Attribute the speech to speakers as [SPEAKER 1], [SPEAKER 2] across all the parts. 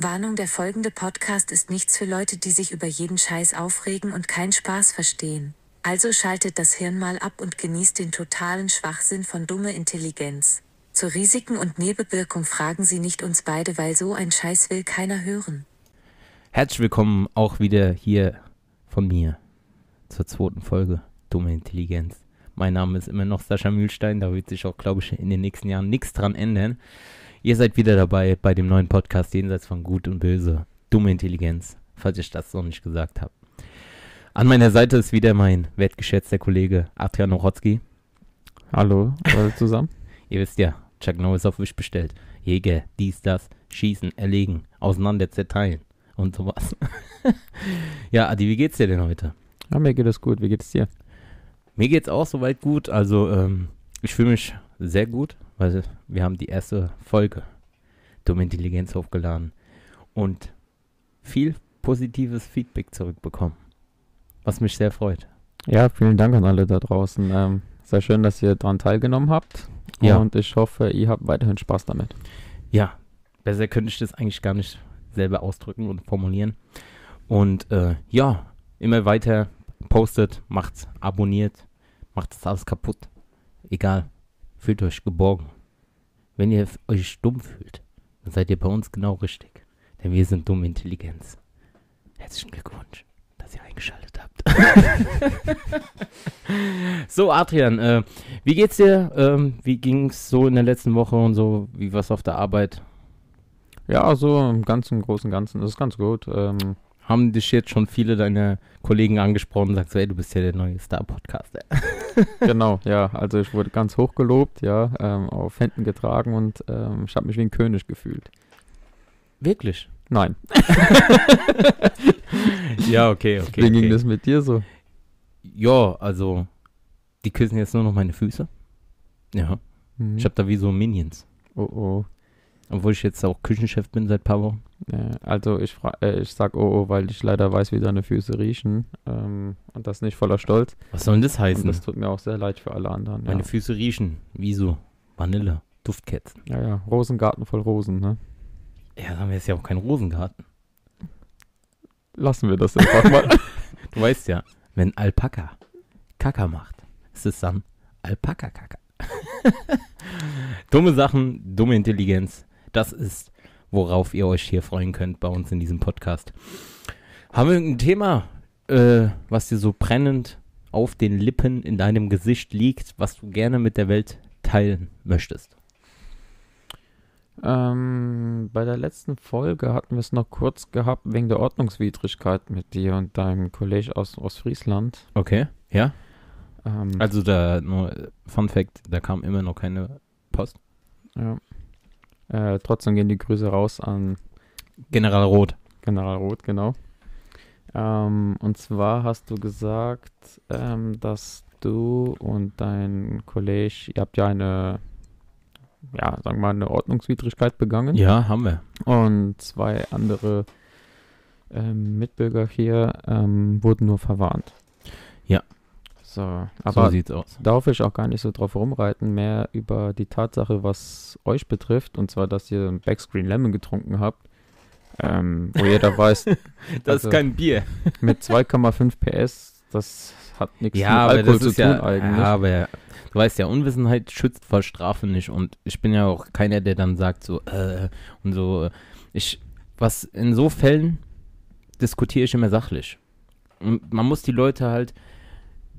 [SPEAKER 1] Warnung, der folgende Podcast ist nichts für Leute, die sich über jeden Scheiß aufregen und keinen Spaß verstehen. Also schaltet das Hirn mal ab und genießt den totalen Schwachsinn von dumme Intelligenz. Zu Risiken und Nebenwirkung fragen Sie nicht uns beide, weil so ein Scheiß will keiner hören.
[SPEAKER 2] Herzlich willkommen auch wieder hier von mir zur zweiten Folge Dumme Intelligenz. Mein Name ist immer noch Sascha Mühlstein, da wird sich auch, glaube ich, in den nächsten Jahren nichts dran ändern. Ihr seid wieder dabei bei dem neuen Podcast Jenseits von Gut und Böse. Dumme Intelligenz, falls ich das noch nicht gesagt habe. An meiner Seite ist wieder mein wertgeschätzter Kollege Adrian Ochotski.
[SPEAKER 3] Hallo, alle zusammen.
[SPEAKER 2] Ihr wisst ja, Chuck Norris auf Wisch bestellt. Jäger, dies, das, schießen, erlegen, auseinander zerteilen und sowas. ja, Adi, wie geht's dir denn heute?
[SPEAKER 3] Ja, mir geht es gut. Wie geht's dir?
[SPEAKER 2] Mir geht's auch soweit gut. Also, ähm, ich fühle mich sehr gut, weil wir haben die erste Folge Dumme Intelligenz hochgeladen und viel positives Feedback zurückbekommen, was mich sehr freut.
[SPEAKER 3] Ja, vielen Dank an alle da draußen. Ähm, sehr schön, dass ihr daran teilgenommen habt.
[SPEAKER 2] Ja.
[SPEAKER 3] Und ich hoffe, ihr habt weiterhin Spaß damit.
[SPEAKER 2] Ja, besser könnte ich das eigentlich gar nicht selber ausdrücken und formulieren. Und äh, ja, immer weiter postet, macht's, abonniert, macht das alles kaputt. Egal, fühlt euch geborgen. Wenn ihr euch dumm fühlt, dann seid ihr bei uns genau richtig. Denn wir sind dumme Intelligenz. Herzlichen Glückwunsch, dass ihr eingeschaltet habt. so, Adrian, äh, wie geht's dir? Ähm, wie ging's so in der letzten Woche und so? Wie war's auf der Arbeit?
[SPEAKER 3] Ja, so im Ganzen, Großen Ganzen ist ganz gut. Ähm,
[SPEAKER 2] Haben dich jetzt schon viele deiner Kollegen angesprochen und gesagt so, ey, du bist ja der neue Star-Podcaster.
[SPEAKER 3] genau, ja. Also ich wurde ganz hoch gelobt, ja, ähm, auf Händen getragen und ähm, ich habe mich wie ein König gefühlt.
[SPEAKER 2] Wirklich?
[SPEAKER 3] Nein.
[SPEAKER 2] ja, okay, okay.
[SPEAKER 3] wie ging
[SPEAKER 2] okay.
[SPEAKER 3] das mit dir so?
[SPEAKER 2] Ja, also, die küssen jetzt nur noch meine Füße. Ja,
[SPEAKER 3] Mhm.
[SPEAKER 2] ich habe da wie so Minions.
[SPEAKER 3] oh, oh.
[SPEAKER 2] Obwohl ich jetzt auch Küchenchef bin seit paar Wochen.
[SPEAKER 3] Äh, also ich, äh, ich sag oh, oh, weil ich leider weiß, wie deine Füße riechen. Ähm, und das nicht voller Stolz.
[SPEAKER 2] Was soll denn das
[SPEAKER 3] Und
[SPEAKER 2] heißen?
[SPEAKER 3] das tut mir auch sehr leid für alle anderen.
[SPEAKER 2] Meine
[SPEAKER 3] Ja.
[SPEAKER 2] Füße riechen wie so Vanille, Duftkerzen.
[SPEAKER 3] ja, ja, Rosengarten voll Rosen, ne?
[SPEAKER 2] Ja, dann wäre es ja auch kein Rosengarten.
[SPEAKER 3] Lassen wir das einfach mal.
[SPEAKER 2] Du weißt ja, wenn Alpaka Kaka macht, ist es dann Alpaka-Kaka. dumme Sachen, dumme Intelligenz, das ist, worauf ihr euch hier freuen könnt bei uns in diesem Podcast. Haben wir ein Thema, äh, was dir so brennend auf den Lippen in deinem Gesicht liegt, was du gerne mit der Welt teilen möchtest?
[SPEAKER 3] ähm, bei der letzten Folge hatten wir es noch kurz gehabt wegen der Ordnungswidrigkeit mit dir und deinem Kollege aus Ostfriesland.
[SPEAKER 2] Okay. Ja?
[SPEAKER 3] Ähm,
[SPEAKER 2] Also da nur äh, Fun Fact, da kam immer noch keine Post.
[SPEAKER 3] ja. Äh, trotzdem gehen die Grüße raus an
[SPEAKER 2] General Roth.
[SPEAKER 3] General Roth, genau. Ähm, und zwar hast du gesagt, ähm, dass du und dein Kollege, ihr habt ja eine, ja, sagen wir mal, eine Ordnungswidrigkeit begangen.
[SPEAKER 2] Ja, haben wir.
[SPEAKER 3] Und zwei andere ähm, Mitbürger hier ähm, wurden nur verwarnt.
[SPEAKER 2] Ja.
[SPEAKER 3] So,
[SPEAKER 2] so
[SPEAKER 3] aber
[SPEAKER 2] sieht's aus.
[SPEAKER 3] darf ich auch gar nicht so drauf rumreiten, mehr über die Tatsache, was euch betrifft, und zwar, dass ihr ein Backscreen Lemon getrunken habt, ähm, wo jeder weiß,
[SPEAKER 2] Das
[SPEAKER 3] Also-
[SPEAKER 2] ist kein Bier.
[SPEAKER 3] mit 2,5 PS, das hat nichts
[SPEAKER 2] Ja,
[SPEAKER 3] mit Alkohol zu tun
[SPEAKER 2] ja,
[SPEAKER 3] eigentlich.
[SPEAKER 2] ja, aber du weißt ja, Unwissenheit schützt vor Strafe nicht und ich bin ja auch keiner, der dann sagt so, äh, und so, ich, was in so Fällen diskutiere ich immer sachlich. Und man muss die Leute halt,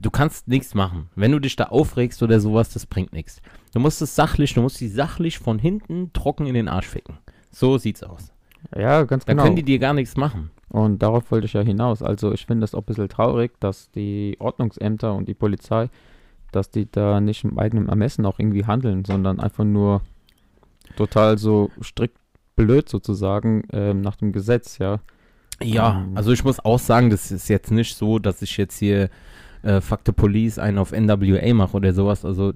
[SPEAKER 2] du kannst nichts machen. Wenn du dich da aufregst oder sowas, das bringt nichts. Du musst es sachlich, du musst sie sachlich von hinten trocken in den Arsch ficken. So sieht's aus.
[SPEAKER 3] Ja, ganz
[SPEAKER 2] Da
[SPEAKER 3] genau.
[SPEAKER 2] können die dir gar nichts machen.
[SPEAKER 3] Und darauf wollte ich ja hinaus. Also ich finde es auch ein bisschen traurig, dass die Ordnungsämter und die Polizei, dass die da nicht im eigenen Ermessen auch irgendwie handeln, sondern einfach nur total so strikt blöd sozusagen ähm, nach dem Gesetz, ja.
[SPEAKER 2] Ja,
[SPEAKER 3] Ähm.
[SPEAKER 2] also ich muss auch sagen, das ist jetzt nicht so, dass ich jetzt hier äh, Fuck the Police einen auf NWA mache oder sowas. Also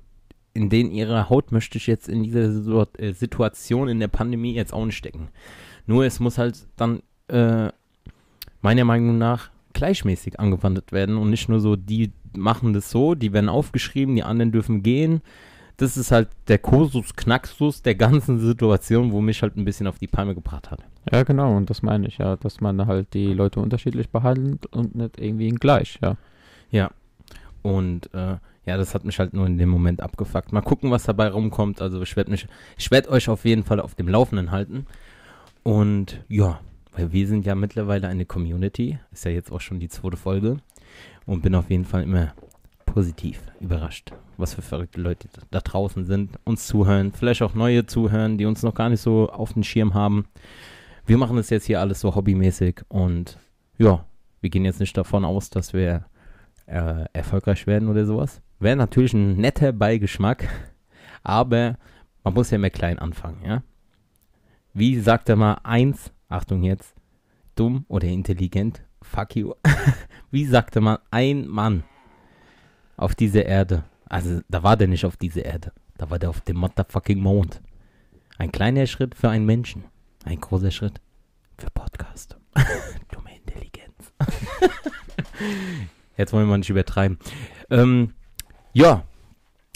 [SPEAKER 2] in denen ihrer Haut möchte ich jetzt in dieser äh, Situation in der Pandemie jetzt auch nicht stecken. Nur es muss halt dann äh, meiner Meinung nach gleichmäßig angewandt werden und nicht nur so, die machen das so, die werden aufgeschrieben, die anderen dürfen gehen. das ist halt der Kursus Knaxus der ganzen Situation, wo mich halt ein bisschen auf die Palme gebracht hat.
[SPEAKER 3] Ja, genau, und das meine ich ja, dass man halt die Leute unterschiedlich behandelt und nicht irgendwie gleich, ja.
[SPEAKER 2] Ja. Und äh, ja, das hat mich halt nur in dem Moment abgefuckt. Mal gucken, was dabei rumkommt. Also ich werde mich, ich werde euch auf jeden Fall auf dem Laufenden halten. Und ja, weil wir sind ja mittlerweile eine Community. Ist ja jetzt auch schon die zweite Folge. Und bin auf jeden Fall immer positiv überrascht, was für verrückte Leute da draußen sind, uns zuhören, vielleicht auch neue zuhören, die uns noch gar nicht so auf den Schirm haben. Wir machen das jetzt hier alles so hobbymäßig und ja, wir gehen jetzt nicht davon aus, dass wir äh, erfolgreich werden oder sowas. Wäre natürlich ein netter Beigeschmack, aber man muss ja immer klein anfangen, ja. Wie sagt er mal eins, Achtung jetzt, dumm oder intelligent, fuck you. Wie sagte man ein Mann auf dieser Erde? Also, da war der nicht auf dieser Erde. Da war der auf dem motherfucking Mond. Ein kleiner Schritt für einen Menschen. Ein großer Schritt für Podcast. Dumme Intelligenz. Jetzt wollen wir nicht übertreiben. Ähm, ja,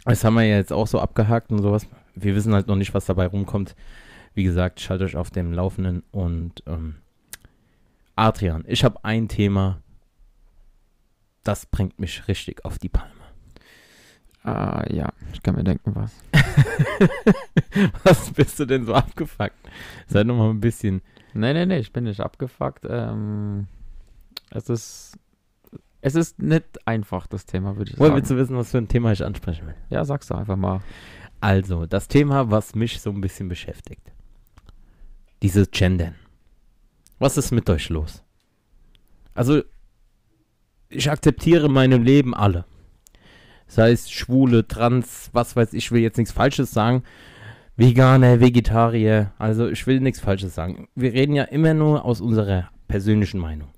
[SPEAKER 2] das haben wir ja jetzt auch so abgehakt und sowas. Wir wissen halt noch nicht, was dabei rumkommt. Wie gesagt, schaltet euch auf dem Laufenden und ähm, Adrian, ich habe ein Thema, das bringt mich richtig auf die Palme.
[SPEAKER 3] Ah, ja, ich kann mir denken, was.
[SPEAKER 2] was bist du denn so abgefuckt? Sei doch mal ein bisschen.
[SPEAKER 3] Nee, nee, nee, ich bin nicht abgefuckt. Ähm, es ist. Es ist nicht einfach, das Thema, würde ich
[SPEAKER 2] Woher
[SPEAKER 3] sagen.
[SPEAKER 2] willst du wissen, was für ein Thema ich ansprechen will?
[SPEAKER 3] Ja, sagst du einfach mal.
[SPEAKER 2] Also, das Thema, was mich so ein bisschen beschäftigt. Dieses Gendern. Was ist mit euch los? Also, ich akzeptiere in meinem Leben alle. Sei es Schwule, Trans, was weiß ich, will jetzt nichts Falsches sagen. Veganer, Vegetarier, also ich will nichts Falsches sagen. Wir reden ja immer nur aus unserer persönlichen Meinung.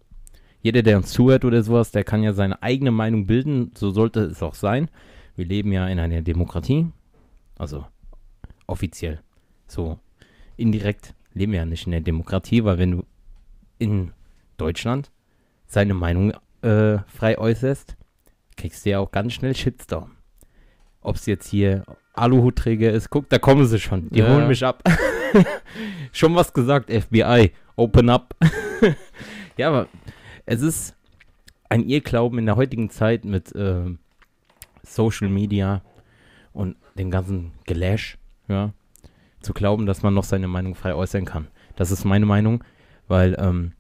[SPEAKER 2] Jeder, der uns zuhört oder sowas, der kann ja seine eigene Meinung bilden, so sollte es auch sein. Wir leben ja in einer Demokratie, also offiziell. So indirekt leben wir ja nicht in der Demokratie, weil wenn du in Deutschland seine Meinung äh, frei äußerst, kriegst du ja auch ganz schnell Shitstorm. Ob es jetzt hier Aluhutträger ist, guck, da kommen sie schon. Die
[SPEAKER 3] Ja.
[SPEAKER 2] holen mich ab. schon was gesagt, FBI, open up. ja, aber es ist ein Irrglauben in der heutigen Zeit mit äh, Social Media und dem ganzen Gelash, ja, zu glauben, dass man noch seine Meinung frei äußern kann. Das ist meine Meinung, weil, ähm,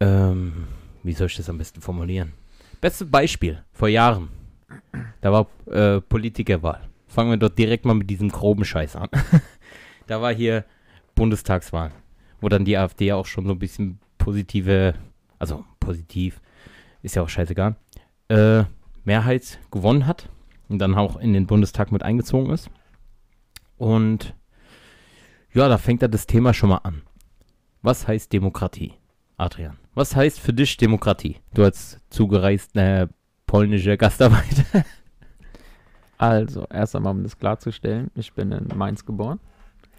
[SPEAKER 2] ähm, wie soll ich das am besten formulieren? Bestes Beispiel, vor Jahren, da war äh, Politikerwahl. Fangen wir dort direkt mal mit diesem groben Scheiß an. da war hier Bundestagswahl, wo dann die AfD auch schon so ein bisschen positive, also positiv, ist ja auch scheißegal, äh, Mehrheit gewonnen hat und dann auch in den Bundestag mit eingezogen ist. Und ja, da fängt da das Thema schon mal an. Was heißt Demokratie, Adrian? Was heißt für dich Demokratie? Du als zugereister polnischer Gastarbeiter.
[SPEAKER 3] Also, erst einmal, um das klarzustellen, ich bin in Mainz geboren.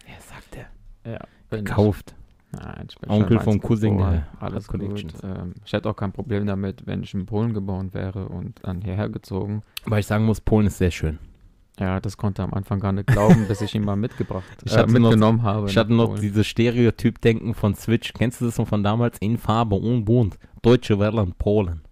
[SPEAKER 2] Ja, sagt er.
[SPEAKER 3] Ja, bin.
[SPEAKER 2] Gekauft.
[SPEAKER 3] Nein,
[SPEAKER 2] Onkel vom Cousin, äh,
[SPEAKER 3] Alles gut.
[SPEAKER 2] Connections.
[SPEAKER 3] Ähm, ich hätte auch kein Problem damit, wenn ich in Polen geboren wäre und dann hierher gezogen.
[SPEAKER 2] Weil ich sagen muss, Polen ist sehr schön.
[SPEAKER 3] Ja, das konnte er am Anfang gar nicht glauben, bis ich ihn mal mitgebracht,
[SPEAKER 2] Ich
[SPEAKER 3] äh,
[SPEAKER 2] hatte noch-
[SPEAKER 3] mitgenommen habe.
[SPEAKER 2] Ich hatte noch
[SPEAKER 3] Polen.
[SPEAKER 2] dieses Stereotyp-Denken von Switch. Kennst du das noch von damals? In Farbe und bunt. Deutsche Welle Polen.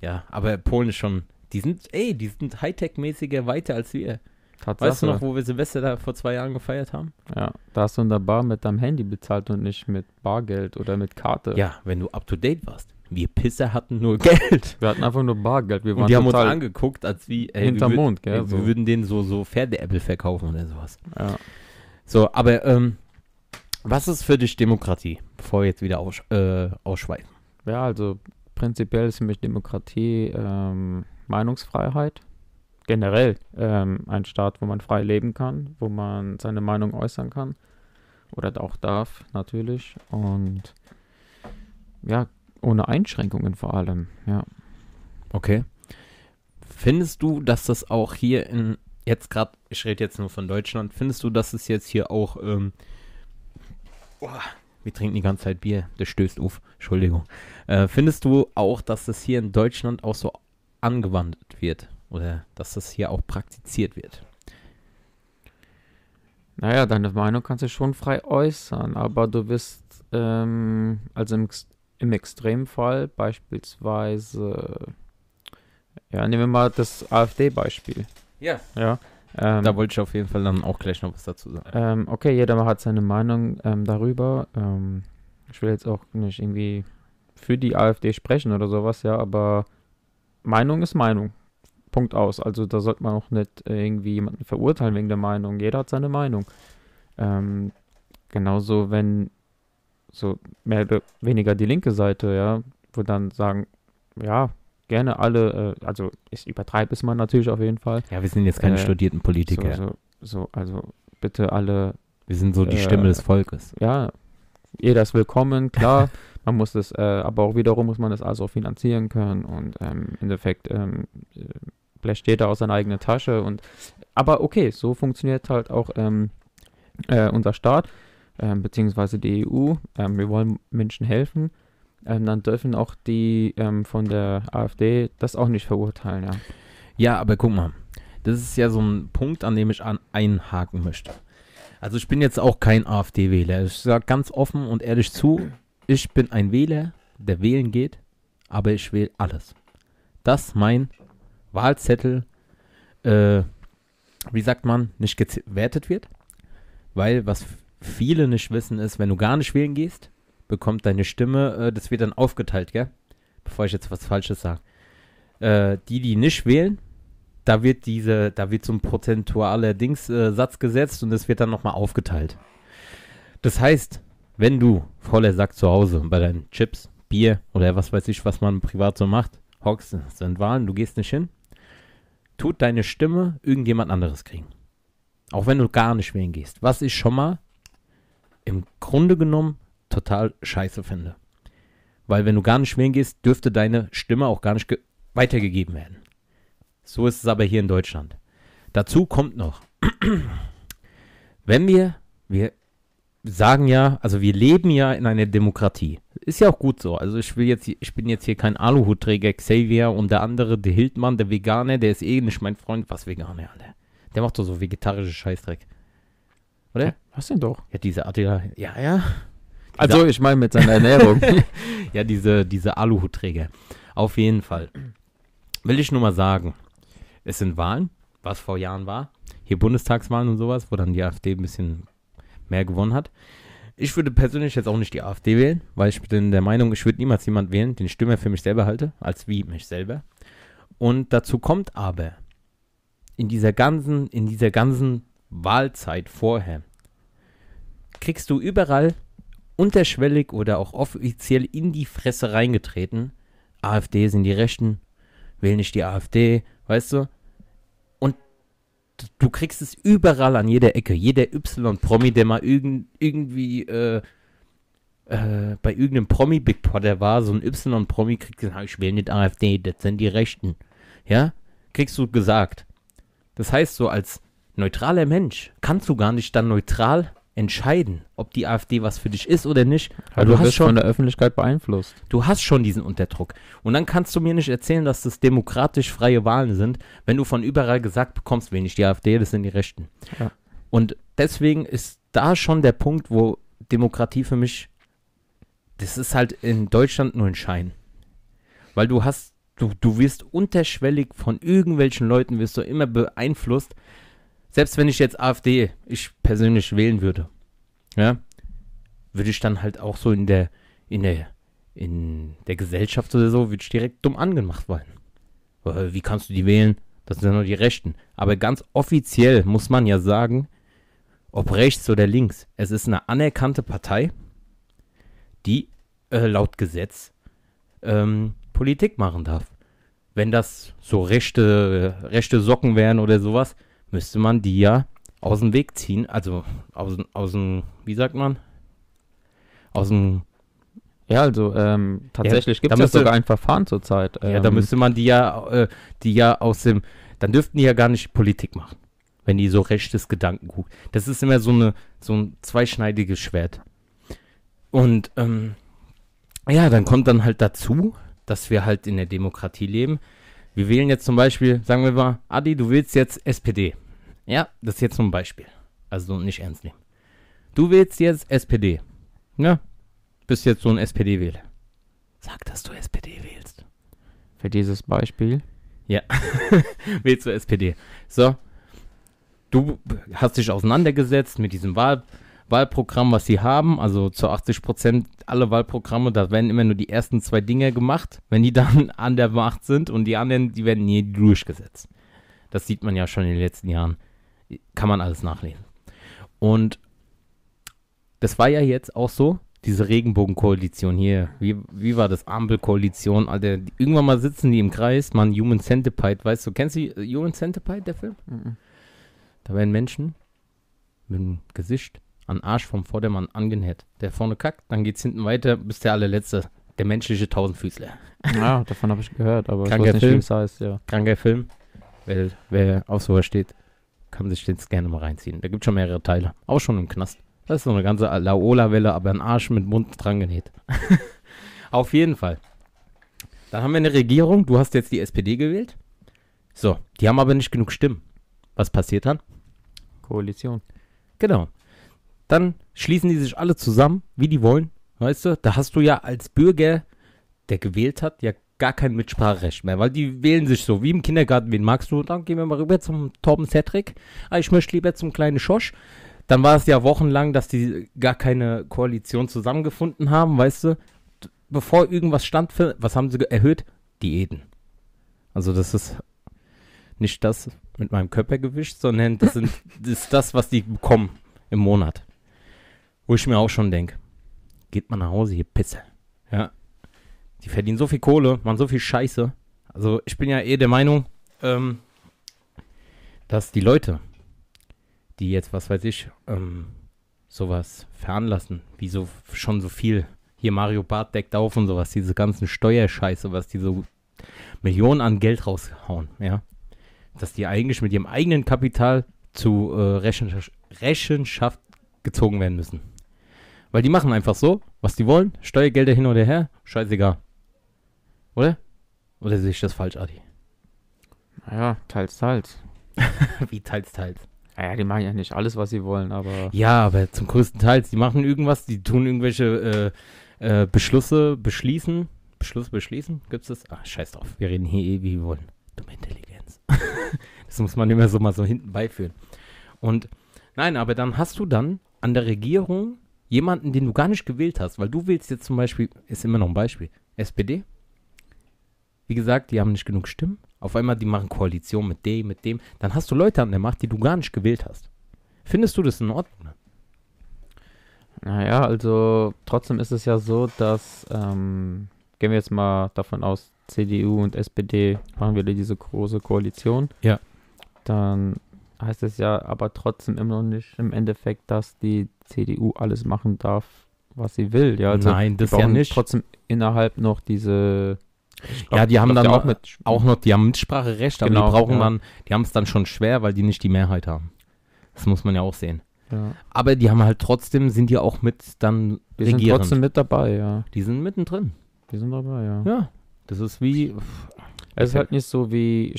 [SPEAKER 2] Ja, aber Polen ist schon, die sind, ey, die sind Hightech-mäßiger weiter als wir.
[SPEAKER 3] Tatsache.
[SPEAKER 2] Weißt du noch, wo wir Silvester da vor zwei Jahren gefeiert haben?
[SPEAKER 3] Ja, da hast du in der Bar mit deinem Handy bezahlt und nicht mit Bargeld oder mit Karte.
[SPEAKER 2] Ja, wenn du up to date warst. Wir Pisser hatten nur Geld.
[SPEAKER 3] Wir hatten einfach nur Bargeld. Wir waren
[SPEAKER 2] Und die haben uns angeguckt, als wie, ey,
[SPEAKER 3] hinterm
[SPEAKER 2] wir, würd-
[SPEAKER 3] Mond, gell?
[SPEAKER 2] ey, wir
[SPEAKER 3] so.
[SPEAKER 2] würden denen so, so Pferdeäpfel verkaufen oder sowas.
[SPEAKER 3] ja.
[SPEAKER 2] So, aber, ähm, was ist für dich Demokratie? Bevor wir jetzt wieder aus, äh, ausschweifen.
[SPEAKER 3] ja, also prinzipiell ist für mich Demokratie ähm, Meinungsfreiheit. Generell ähm, ein Staat, wo man frei leben kann, wo man seine Meinung äußern kann. Oder auch darf, natürlich. Und ja, ohne Einschränkungen vor allem. Ja.
[SPEAKER 2] Okay. Findest du, dass das auch hier in, jetzt gerade, ich rede jetzt nur von Deutschland, findest du, dass es jetzt hier auch, ähm, boah, wir trinken die ganze Zeit Bier, das stößt auf, Entschuldigung. Äh, findest du auch, dass das hier in Deutschland auch so angewandt wird? Oder dass das hier auch praktiziert wird?
[SPEAKER 3] Naja, deine Meinung kannst du schon frei äußern, aber du wirst, ähm, also im, im Extremfall beispielsweise, ja, nehmen wir mal das AfD-Beispiel.
[SPEAKER 2] Ja.
[SPEAKER 3] Ja. Ähm,
[SPEAKER 2] Da wollte ich auf jeden Fall dann auch gleich noch was dazu sagen.
[SPEAKER 3] ähm, okay, jeder hat seine Meinung ähm, darüber. Ähm, ich will jetzt auch nicht irgendwie für die AfD sprechen oder sowas, ja, aber Meinung ist Meinung. Punkt aus. Also da sollte man auch nicht äh, irgendwie jemanden verurteilen wegen der Meinung. Jeder hat seine Meinung. Ähm, genauso, wenn so mehr oder weniger die linke Seite, ja, wo dann sagen, ja, gerne alle, äh, also ich übertreibe es mal natürlich auf jeden Fall.
[SPEAKER 2] Ja, wir sind jetzt keine
[SPEAKER 3] Äh,
[SPEAKER 2] studierten Politiker.
[SPEAKER 3] So, so, so, also bitte alle
[SPEAKER 2] wir sind so die
[SPEAKER 3] äh,
[SPEAKER 2] Stimme des Volkes.
[SPEAKER 3] ja, jeder ist willkommen, klar. man muss das, äh, aber auch wiederum muss man das also finanzieren können und ähm, im Endeffekt ähm, äh, bläst jeder aus seiner eigenen Tasche und aber okay, so funktioniert halt auch ähm, äh, unser Staat ähm, beziehungsweise die EU. Ähm, wir wollen Menschen helfen. Ähm, dann dürfen auch die ähm, von der AfD das auch nicht verurteilen, ja.
[SPEAKER 2] Ja, aber guck mal, das ist ja so ein Punkt, an dem ich an einhaken möchte. Also ich bin jetzt auch kein AfD-Wähler. Ich sage ganz offen und ehrlich zu, ich bin ein Wähler, der wählen geht, aber ich wähle alles. Dass mein Wahlzettel, äh, wie sagt man, nicht gewertet wird. Weil was viele nicht wissen ist, wenn du gar nicht wählen gehst, bekommt deine Stimme, äh, das wird dann aufgeteilt, gell? Bevor ich jetzt was Falsches sage. Äh, die, die nicht wählen, da wird diese, da wird so ein prozentualer Dings, äh, Satz gesetzt und das wird dann nochmal aufgeteilt. Das heißt, wenn du voller Sack zu Hause bei deinen Chips, Bier oder was weiß ich, was man privat so macht, hockst, sind Wahlen, du gehst nicht hin, tut deine Stimme irgendjemand anderes kriegen. Auch wenn du gar nicht wählen gehst. Was ich schon mal im Grunde genommen total scheiße finde. Weil wenn du gar nicht wählen gehst, dürfte deine Stimme auch gar nicht ge- weitergegeben werden. So ist es aber hier in Deutschland. Dazu kommt noch, wenn wir, wir sagen ja, also wir leben ja in einer Demokratie. Ist ja auch gut so. Also ich will jetzt, ich bin jetzt hier kein Aluhutträger Xavier und der andere, der Hildmann, der Veganer, der ist eh nicht mein Freund. Was Veganer, Alter? Der macht doch so vegetarische Scheißdreck. Oder?
[SPEAKER 3] Was denn doch?
[SPEAKER 2] Ja, diese Attila, ja, ja.
[SPEAKER 3] Also ich meine mit seiner Ernährung.
[SPEAKER 2] Ja, diese, diese Aluhutträger. Auf jeden Fall. Will ich nur mal sagen, es sind Wahlen, was vor Jahren war. Hier Bundestagswahlen und sowas, wo dann die AfD ein bisschen mehr gewonnen hat. Ich würde persönlich jetzt auch nicht die AfD wählen, weil ich bin der Meinung, ich würde niemals jemand wählen, den ich Stimme für mich selber halte, als wie mich selber. Und dazu kommt aber, in dieser ganzen, in dieser ganzen Wahlzeit vorher, kriegst du überall unterschwellig oder auch offiziell in die Fresse reingetreten. AfD sind die Rechten, wähl nicht die AfD, weißt du? Du kriegst es überall an jeder Ecke. Jeder Y-Promi, der mal irgend, irgendwie äh, äh, bei irgendeinem Promi-Big Potter war, so ein Y-Promi, kriegt gesagt, ich wähle nicht AfD, das sind die Rechten. Ja? Kriegst du gesagt. Das heißt, so als neutraler Mensch kannst du gar nicht dann neutral entscheiden, ob die AfD was für dich ist oder nicht. Weil
[SPEAKER 3] Also
[SPEAKER 2] du hast schon
[SPEAKER 3] von der Öffentlichkeit beeinflusst.
[SPEAKER 2] Du hast schon diesen Unterdruck. Und dann kannst du mir nicht erzählen, dass das demokratisch freie Wahlen sind, wenn du von überall gesagt bekommst, wen nicht die AfD, das sind die Rechten.
[SPEAKER 3] Ja.
[SPEAKER 2] Und deswegen ist da schon der Punkt, wo Demokratie für mich, das ist halt in Deutschland nur ein Schein. Weil du hast, du, du wirst unterschwellig von irgendwelchen Leuten, wirst du immer beeinflusst. Selbst wenn ich jetzt AfD, ich persönlich wählen würde, ja, würde ich dann halt auch so in der, in der, in der Gesellschaft oder so, würde ich direkt dumm angemacht werden. Wie kannst du die wählen? Das sind ja nur die Rechten. Aber ganz offiziell muss man ja sagen, ob rechts oder links, es ist eine anerkannte Partei, die äh, laut Gesetz ähm, Politik machen darf. Wenn das so rechte, rechte Socken wären oder sowas, müsste man die ja aus dem Weg ziehen. Also aus, dem- aus dem, wie sagt man? Aus dem
[SPEAKER 3] Ja, also ähm, tatsächlich gibt
[SPEAKER 2] da
[SPEAKER 3] es ja sogar ein Verfahren zurzeit. Ähm,
[SPEAKER 2] Ja, da müsste man die ja, äh, die ja aus dem, dann dürften die ja gar nicht Politik machen, wenn die so rechtes Gedankengut. Das ist immer so eine, so ein zweischneidiges Schwert. Und ähm, ja, dann kommt dann halt dazu, dass wir halt in der Demokratie leben. Wir wählen jetzt zum Beispiel, sagen wir mal, Adi, du wählst jetzt SPD. Ja, das ist jetzt so ein Beispiel. Also nicht ernst nehmen. Du wählst jetzt SPD. Ja? Bist jetzt so ein SPD-Wähler. Sag, dass du SPD wählst.
[SPEAKER 3] Für dieses Beispiel.
[SPEAKER 2] Wählst du SPD. So. Du hast dich auseinandergesetzt mit diesem Wahl Wahlprogramm, was sie haben. Also zu 80 Prozent alle Wahlprogramme, da werden immer nur die ersten zwei Dinge gemacht. Wenn die dann an der Macht sind und die anderen, die werden nie durchgesetzt. Das sieht man ja schon in den letzten Jahren. Kann man alles nachlesen. Und das war ja jetzt auch so, diese Regenbogenkoalition hier. Wie, wie war das? Ampelkoalition, Alter. Irgendwann mal sitzen die im Kreis, man, Human Centipede, weißt du, kennst du Human Centipede, der Film?
[SPEAKER 3] Mhm.
[SPEAKER 2] Da werden Menschen mit dem Gesicht an Arsch vom Vordermann angenäht. Der vorne kackt, dann geht's hinten weiter, bis der allerletzte, der menschliche Tausendfüßler.
[SPEAKER 3] Ja, davon habe ich gehört, aber ich
[SPEAKER 2] Kranker
[SPEAKER 3] weiß nicht,
[SPEAKER 2] Film.
[SPEAKER 3] wie es heißt, ja.
[SPEAKER 2] Kranker Film. Weil, wer auf sowas steht, kann sich den gerne mal reinziehen. Da gibt schon mehrere Teile. Auch schon im Knast. Das ist so eine ganze Laola-Welle, aber ein Arsch mit Mund dran genäht. auf jeden Fall. Dann haben wir eine Regierung. Du hast jetzt die SPD gewählt. So, die haben aber nicht genug Stimmen. Was passiert dann?
[SPEAKER 3] Koalition.
[SPEAKER 2] Genau. Dann schließen die sich alle zusammen, wie die wollen. Weißt du, da hast du ja als Bürger, der gewählt hat, ja gar kein Mitspracherecht mehr, weil die wählen sich so, wie im Kindergarten, wen magst du? Dann gehen wir mal rüber zum Torben Cedric. Ah, ich möchte lieber zum kleinen Schosch. Dann war es ja wochenlang, dass die gar keine Koalition zusammengefunden haben, weißt du. Bevor irgendwas stand, für, was haben sie erhöht? Diäten. Also das ist nicht das mit meinem Körpergewicht, sondern das, sind, das ist das, was die bekommen im Monat. Wo ich mir auch schon denke, geht mal nach Hause, hier Pisse. Ja. Die verdienen so viel Kohle, machen so viel Scheiße. Also ich bin ja eh der Meinung, ähm, dass die Leute, die jetzt, was weiß ich, ähm, sowas veranlassen, wie so schon so viel, hier Mario Barth deckt auf und sowas, diese ganzen Steuerscheiße, was die so Millionen an Geld raushauen, ja, dass die eigentlich mit ihrem eigenen Kapital zu äh, Rechenschaft, Rechenschaft gezogen werden müssen. Weil die machen einfach so, was die wollen, Steuergelder hin oder her, scheißegal. Oder? Oder sehe ich das falsch, Adi?
[SPEAKER 3] Naja, teils, teils.
[SPEAKER 2] Wie teils, teils.
[SPEAKER 3] Naja, die machen ja nicht alles, was sie wollen, aber
[SPEAKER 2] Ja, aber zum größten Teil, die machen irgendwas, die tun irgendwelche äh, äh, Beschlüsse beschließen. Beschluss beschließen? Gibt's das? Ah, scheiß drauf. Wir reden hier eh, wie wir wollen. Dumme Intelligenz. das muss man immer so mal so hinten beiführen. Und nein, aber dann hast du dann an der Regierung jemanden, den du gar nicht gewählt hast, weil du willst jetzt zum Beispiel, ist immer noch ein Beispiel, SPD. Wie gesagt, die haben nicht genug Stimmen. Auf einmal, die machen Koalition mit dem, mit dem. Dann hast du Leute an der Macht, die du gar nicht gewählt hast. Findest du das in Ordnung?
[SPEAKER 3] naja, also trotzdem ist es ja so, dass, ähm, gehen wir jetzt mal davon aus, CDU und SPD machen wieder diese große Koalition.
[SPEAKER 2] Ja.
[SPEAKER 3] Dann heißt es ja aber trotzdem immer noch nicht im Endeffekt, dass die CDU alles machen darf, was sie will. Ja, also
[SPEAKER 2] Nein, das ja nicht.
[SPEAKER 3] trotzdem innerhalb noch diese. ich
[SPEAKER 2] Ja, die haben
[SPEAKER 3] glaub,
[SPEAKER 2] dann
[SPEAKER 3] ja auch mit.
[SPEAKER 2] Auch noch, die haben Mitspracherecht, aber
[SPEAKER 3] Genau,
[SPEAKER 2] die brauchen
[SPEAKER 3] ja.
[SPEAKER 2] dann, die haben es dann schon schwer, weil die nicht die Mehrheit haben. Das muss man ja auch sehen.
[SPEAKER 3] Ja.
[SPEAKER 2] Aber die haben halt trotzdem, sind die auch mit dann
[SPEAKER 3] Die sind
[SPEAKER 2] regierend.
[SPEAKER 3] trotzdem mit dabei, ja.
[SPEAKER 2] die sind mittendrin.
[SPEAKER 3] Die sind dabei, ja.
[SPEAKER 2] Ja. Das ist wie,
[SPEAKER 3] Es ist halt nicht so wie,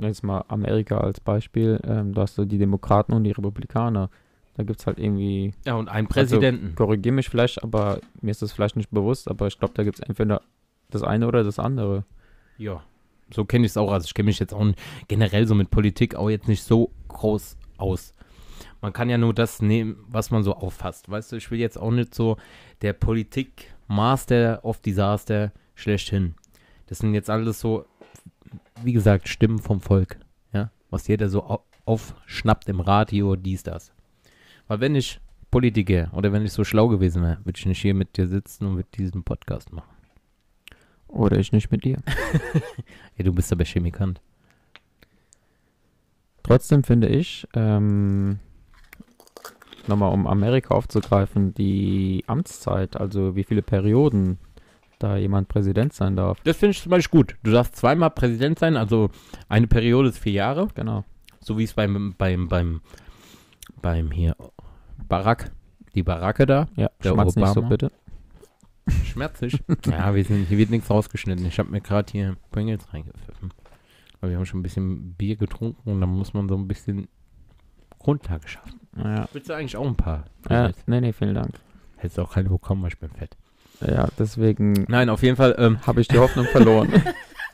[SPEAKER 3] jetzt mal Amerika als Beispiel, ähm, da hast du die Demokraten und die Republikaner. Da gibt es halt irgendwie,
[SPEAKER 2] ja, und einen Präsidenten.
[SPEAKER 3] korrigier mich vielleicht, aber mir ist das vielleicht nicht bewusst, aber ich glaube, da gibt es entweder das eine oder das andere.
[SPEAKER 2] Ja. So kenne ich es auch. Also ich kenne mich jetzt auch generell so mit Politik auch jetzt nicht so groß aus. Man kann ja nur das nehmen, was man so auffasst. Weißt du, ich will jetzt auch nicht so der Politik-Master of Disaster schlechthin. Das sind jetzt alles so, wie gesagt, Stimmen vom Volk. Ja, was jeder so au aufschnappt im Radio, dies, das. Weil wenn ich Politiker oder wenn ich so schlau gewesen wäre, würde ich nicht hier mit dir sitzen und mit diesem Podcast machen.
[SPEAKER 3] Oder ich nicht mit dir.
[SPEAKER 2] Ja, du bist aber Chemikant.
[SPEAKER 3] Trotzdem finde ich, ähm, nochmal um Amerika aufzugreifen, die Amtszeit, also wie viele Perioden da jemand Präsident sein darf.
[SPEAKER 2] Das finde ich zum Beispiel gut. Du darfst zweimal Präsident sein, also eine Periode ist vier Jahre,
[SPEAKER 3] Genau.
[SPEAKER 2] so wie es beim, beim, beim, beim hier Barack, die Baracke da.
[SPEAKER 3] Ja,
[SPEAKER 2] Der
[SPEAKER 3] schmatz nicht so
[SPEAKER 2] Obama.
[SPEAKER 3] bitte.
[SPEAKER 2] Schmerzig. ja, wir sind, hier wird nichts rausgeschnitten. Ich habe mir gerade hier Pringles reingepfiffen. Weil wir haben schon ein bisschen Bier getrunken und dann muss man so ein bisschen Grundlage schaffen.
[SPEAKER 3] Ja,
[SPEAKER 2] Willst du eigentlich auch ein paar?
[SPEAKER 3] ja nee, nee, vielen Dank.
[SPEAKER 2] Hättest auch keine bekommen, weil ich bin fett.
[SPEAKER 3] Ja, deswegen
[SPEAKER 2] Nein, auf jeden Fall, ähm,
[SPEAKER 3] habe ich die Hoffnung verloren.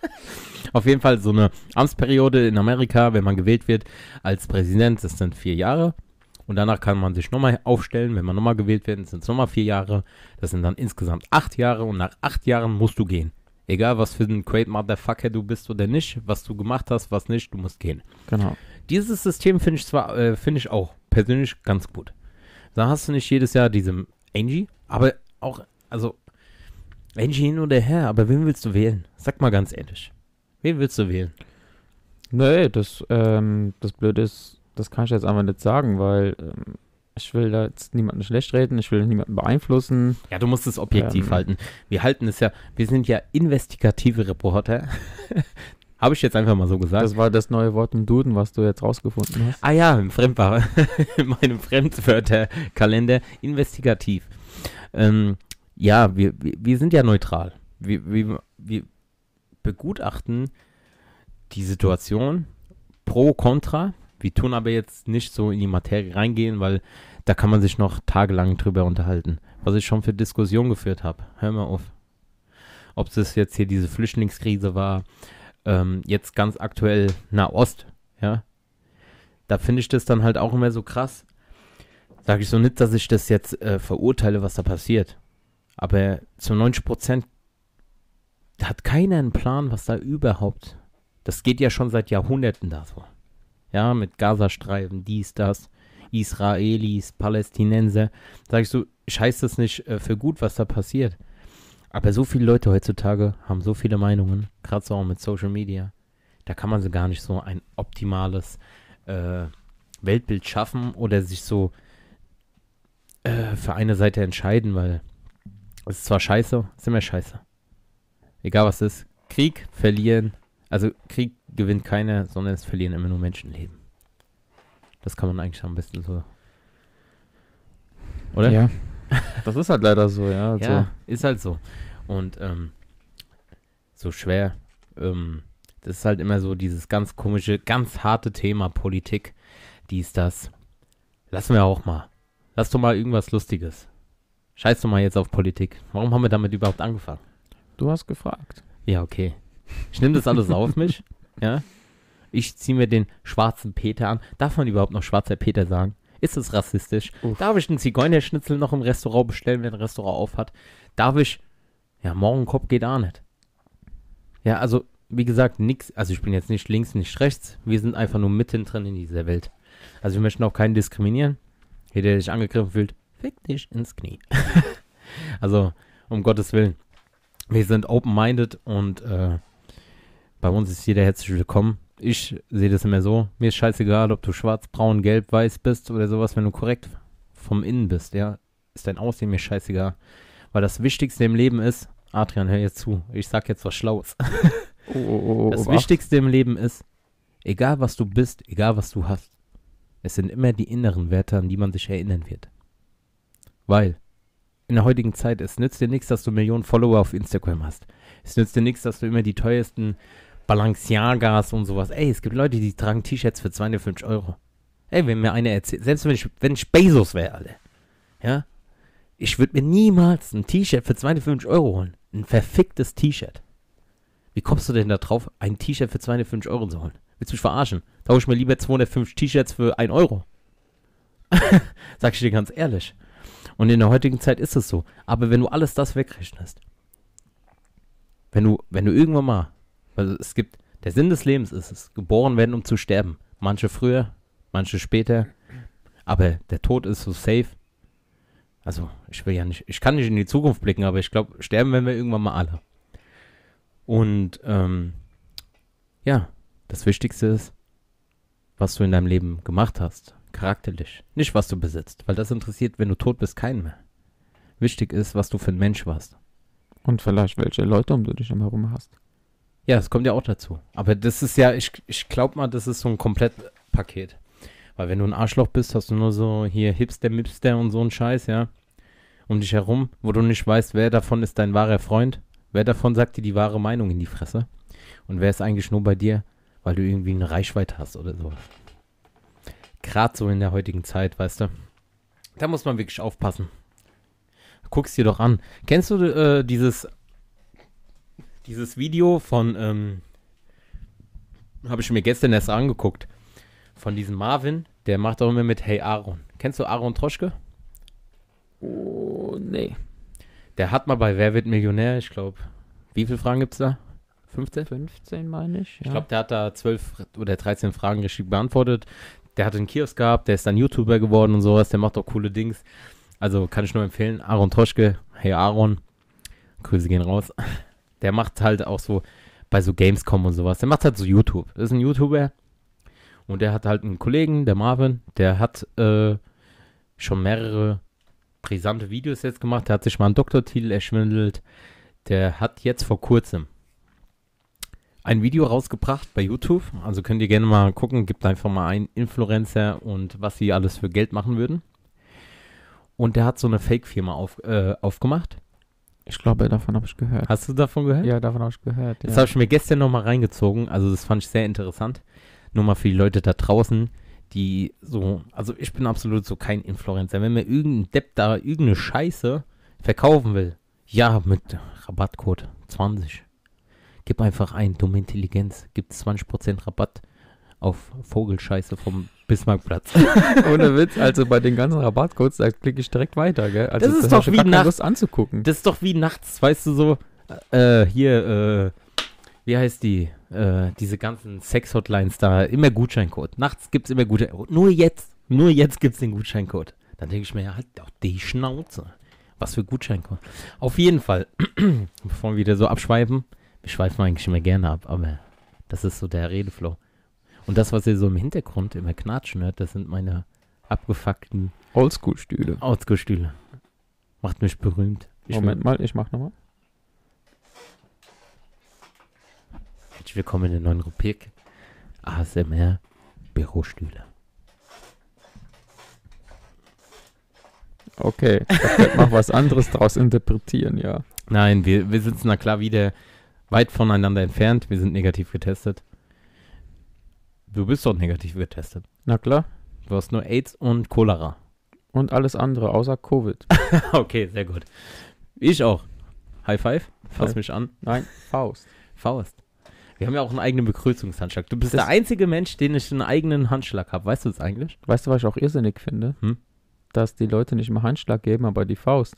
[SPEAKER 2] auf jeden Fall so eine Amtsperiode in Amerika, wenn man gewählt wird als Präsident, das sind vier Jahre. Und danach kann man sich nochmal aufstellen, wenn man nochmal gewählt wird, sind es nochmal vier Jahre. Das sind dann insgesamt acht Jahre und nach acht Jahren musst du gehen. Egal, was für ein great Motherfucker du bist oder nicht, was du gemacht hast, was nicht, du musst gehen.
[SPEAKER 3] genau.
[SPEAKER 2] Dieses System finde ich zwar, äh, finde ich auch persönlich ganz gut. Da hast du nicht jedes Jahr diese Angie, aber auch, also, Angie hin oder her, aber wen willst du wählen? Sag mal ganz ehrlich. Wen willst du wählen?
[SPEAKER 3] Nee, das, ähm, das Blöde ist, das kann ich jetzt einfach nicht sagen, weil ähm, ich will da jetzt niemanden schlecht reden, ich will niemanden beeinflussen.
[SPEAKER 2] Ja, du musst es objektiv
[SPEAKER 3] Ähm.
[SPEAKER 2] halten. Wir halten es ja, wir sind ja investigative Reporter. Habe ich jetzt einfach mal so gesagt.
[SPEAKER 3] Das war das neue Wort im Duden, was du jetzt rausgefunden hast.
[SPEAKER 2] Ah ja, im Fremdware, in meinem Fremdwörterkalender, investigativ. Ähm, ja, wir, wir, sind ja neutral. Wir, wir, wir begutachten die Situation pro, contra. Wir tun aber jetzt nicht so in die Materie reingehen, weil da kann man sich noch tagelang drüber unterhalten. Was ich schon für Diskussionen geführt habe. Hör mal auf. Ob es jetzt hier diese Flüchtlingskrise war, ähm, jetzt ganz aktuell Nahost, ja, da finde ich das dann halt auch immer so krass. Sage ich so nicht, dass ich das jetzt äh, verurteile, was da passiert. Aber zu 90 Prozent hat keiner einen Plan, was da überhaupt. Das geht ja schon seit Jahrhunderten da so. Ja, mit Gazastreifen, dies, das, Israelis, Palästinenser. Sag ich so, ich heiße das nicht äh, für gut, was da passiert. Aber so viele Leute heutzutage haben so viele Meinungen, gerade so auch mit Social Media. Da kann man so gar nicht so ein optimales äh, Weltbild schaffen oder sich so äh, für eine Seite entscheiden, weil es ist zwar scheiße, ist immer scheiße. Egal was es ist. Krieg verlieren, also Krieg gewinnt keiner, sondern es verlieren immer nur Menschenleben. Das kann man eigentlich am besten so. Oder?
[SPEAKER 3] Ja. Das ist halt leider so, ja. Also,
[SPEAKER 2] Ja, ist halt so. Und ähm, so schwer. Ähm, das ist halt immer so dieses ganz komische, ganz harte Thema Politik. Dies, das. Lassen wir auch mal. Lass doch mal irgendwas Lustiges. Scheiß doch mal jetzt auf Politik. Warum haben wir damit überhaupt angefangen?
[SPEAKER 3] Du hast gefragt.
[SPEAKER 2] Ja, okay. Ich nehme das alles auf mich. Ja. Ich ziehe mir den schwarzen Peter an. Darf man überhaupt noch schwarzer Peter sagen? Ist es rassistisch?
[SPEAKER 3] Uff.
[SPEAKER 2] Darf ich einen Zigeunerschnitzel noch im Restaurant bestellen, wenn ein Restaurant auf hat? Darf ich. Ja, Morgenkopf geht auch nicht. Ja, also, wie gesagt, nix. Also, ich bin jetzt nicht links, nicht rechts. Wir sind einfach nur mittendrin in dieser Welt. Also, wir möchten auch keinen diskriminieren. Jeder, der sich angegriffen fühlt, fick dich ins Knie. also, um Gottes Willen. Wir sind open-minded und äh, bei uns ist jeder herzlich willkommen. Ich sehe das immer so. Mir ist scheißegal, ob du schwarz, braun, gelb, weiß bist oder sowas, wenn du korrekt vom Innen bist, ja. Ist dein Aussehen mir scheißegal. Weil das Wichtigste im Leben ist, Adrian, hör jetzt zu. Ich sag jetzt was Schlaues.
[SPEAKER 3] Oh, oh, oh,
[SPEAKER 2] Das
[SPEAKER 3] oh,
[SPEAKER 2] Wichtigste im Leben ist, egal was du bist, egal was du hast, es sind immer die inneren Werte, an die man sich erinnern wird. Weil in der heutigen Zeit, es nützt dir nichts, dass du Millionen Follower auf Instagram hast. Es nützt dir nichts, dass du immer die teuersten Balenciagas und sowas. Ey, es gibt Leute, die tragen T-Shirts für 250 Euro. Ey, wenn mir einer erzählt, selbst wenn ich, wenn ich Bezos wäre, Alter, ja, ich würde mir niemals ein T-Shirt für 250 Euro holen. Ein verficktes T-Shirt. Wie kommst du denn da drauf, ein T-Shirt für 250 Euro zu holen? Willst du mich verarschen? Tausche ich mir lieber 250 T-Shirts für 1 Euro. Sag ich dir ganz ehrlich. Und in der heutigen Zeit ist es so. Aber wenn du alles das wegrechnest, wenn du, wenn du irgendwann mal, weil es gibt, der Sinn des Lebens ist es, geboren werden, um zu sterben. Manche früher, manche später. Aber der Tod ist so safe. Also, ich will ja nicht, ich kann nicht in die Zukunft blicken, aber ich glaube, sterben werden wir irgendwann mal alle. Und ähm, ja, das Wichtigste ist, was du in deinem Leben gemacht hast, charakterlich. Nicht, was du besitzt, weil das interessiert, wenn du tot bist, keinen mehr. Wichtig ist, was du für ein Mensch warst.
[SPEAKER 3] Und vielleicht welche Leute um du dich herum hast.
[SPEAKER 2] Ja, das kommt ja auch dazu. Aber das ist ja, ich, ich glaube mal, das ist so ein Komplettpaket. Weil wenn du ein Arschloch bist, hast du nur so hier Hipster, Mipster und so ein Scheiß, ja, um dich herum, wo du nicht weißt, wer davon ist dein wahrer Freund, wer davon sagt dir die wahre Meinung in die Fresse und wer ist eigentlich nur bei dir, weil du irgendwie eine Reichweite hast oder so. Gerade so in der heutigen Zeit, weißt du. Da muss man wirklich aufpassen. Guck's dir doch an. Kennst du äh, dieses dieses Video von ähm, habe ich mir gestern erst angeguckt von diesem Marvin, der macht auch immer mit Hey Aaron. Kennst du Aaron Troschke?
[SPEAKER 3] Oh, nee.
[SPEAKER 2] Der hat mal bei Wer wird Millionär, ich glaube, wie viele Fragen gibt's da? 15?
[SPEAKER 3] 15 meine ich.
[SPEAKER 2] Ich glaube, der hat da 12 oder 13 Fragen richtig beantwortet. Der hat einen Kiosk gehabt, der ist dann YouTuber geworden und sowas, der macht auch coole Dings. Also kann ich nur empfehlen, Aaron Troschke, hey Aaron, Grüße gehen raus. Der macht halt auch so bei so Gamescom und sowas, der macht halt so YouTube. Das ist ein YouTuber und der hat halt einen Kollegen, der Marvin, der hat äh, schon mehrere brisante Videos jetzt gemacht, der hat sich mal einen Doktortitel erschwindelt. Der hat jetzt vor kurzem ein Video rausgebracht bei YouTube. Also könnt ihr gerne mal gucken. Gibt einfach mal ein Influencer und was sie alles für Geld machen würden. Und der hat so eine Fake-Firma auf, äh, aufgemacht.
[SPEAKER 3] Ich glaube, davon habe ich gehört.
[SPEAKER 2] Hast du davon gehört?
[SPEAKER 3] Ja, davon habe ich gehört.
[SPEAKER 2] Das
[SPEAKER 3] ja.
[SPEAKER 2] habe ich mir gestern nochmal reingezogen. Also das fand ich sehr interessant. Nur mal für die Leute da draußen, die so, also ich bin absolut so kein Influencer. Wenn mir irgendein Depp da irgendeine Scheiße verkaufen will, ja, mit Rabattcode 20. Gib einfach ein, dumme Intelligenz, gibt 20% Rabatt auf Vogelscheiße vom Bismarckplatz.
[SPEAKER 3] Ohne Witz, also bei den ganzen Rabattcodes, da klicke ich direkt weiter, gell? Also
[SPEAKER 2] Das ist
[SPEAKER 3] hab
[SPEAKER 2] doch wie
[SPEAKER 3] gar keine
[SPEAKER 2] nach-
[SPEAKER 3] Lust anzugucken.
[SPEAKER 2] Das ist doch wie nachts, weißt du so, äh, hier, äh, wie heißt die, äh, diese ganzen Sex-Hotlines da, immer Gutscheincode. Nachts gibt's immer Gutscheincode. Nur jetzt, nur jetzt gibt's den Gutscheincode. Dann denke ich mir, ja, halt doch die Schnauze. Was für Gutscheincode. Auf jeden Fall, bevor wir wieder so abschweifen, wir schweifen eigentlich immer gerne ab, aber das ist so der Redeflow. Und das, was ihr so im Hintergrund immer knatschen hört, das sind meine abgefuckten
[SPEAKER 3] Oldschool-Stühle.
[SPEAKER 2] Ausgestühle. Macht mich berühmt. Ich
[SPEAKER 3] Moment mal, ich mach nochmal.
[SPEAKER 2] Herzlich willkommen in der neuen Rubrik ASMR Bürostühle.
[SPEAKER 3] Okay, könnte man was anderes draus interpretieren, ja.
[SPEAKER 2] Nein, wir, wir sitzen da klar wieder weit voneinander entfernt. Wir sind negativ getestet. Du bist doch negativ getestet.
[SPEAKER 3] Na klar.
[SPEAKER 2] Du hast nur AIDS und Cholera.
[SPEAKER 3] Und alles andere außer Covid.
[SPEAKER 2] okay, sehr gut. Ich auch. High five. Fass
[SPEAKER 3] Hi.
[SPEAKER 2] mich an.
[SPEAKER 3] Nein, Faust.
[SPEAKER 2] Faust. Wir haben ja auch einen eigenen Begrüßungshandschlag. Du bist
[SPEAKER 3] Das-
[SPEAKER 2] der einzige Mensch, den ich einen eigenen Handschlag habe. Weißt du das eigentlich?
[SPEAKER 3] Weißt du, was ich auch irrsinnig finde?
[SPEAKER 2] Hm?
[SPEAKER 3] Dass die Leute nicht mehr Handschlag geben, aber die Faust.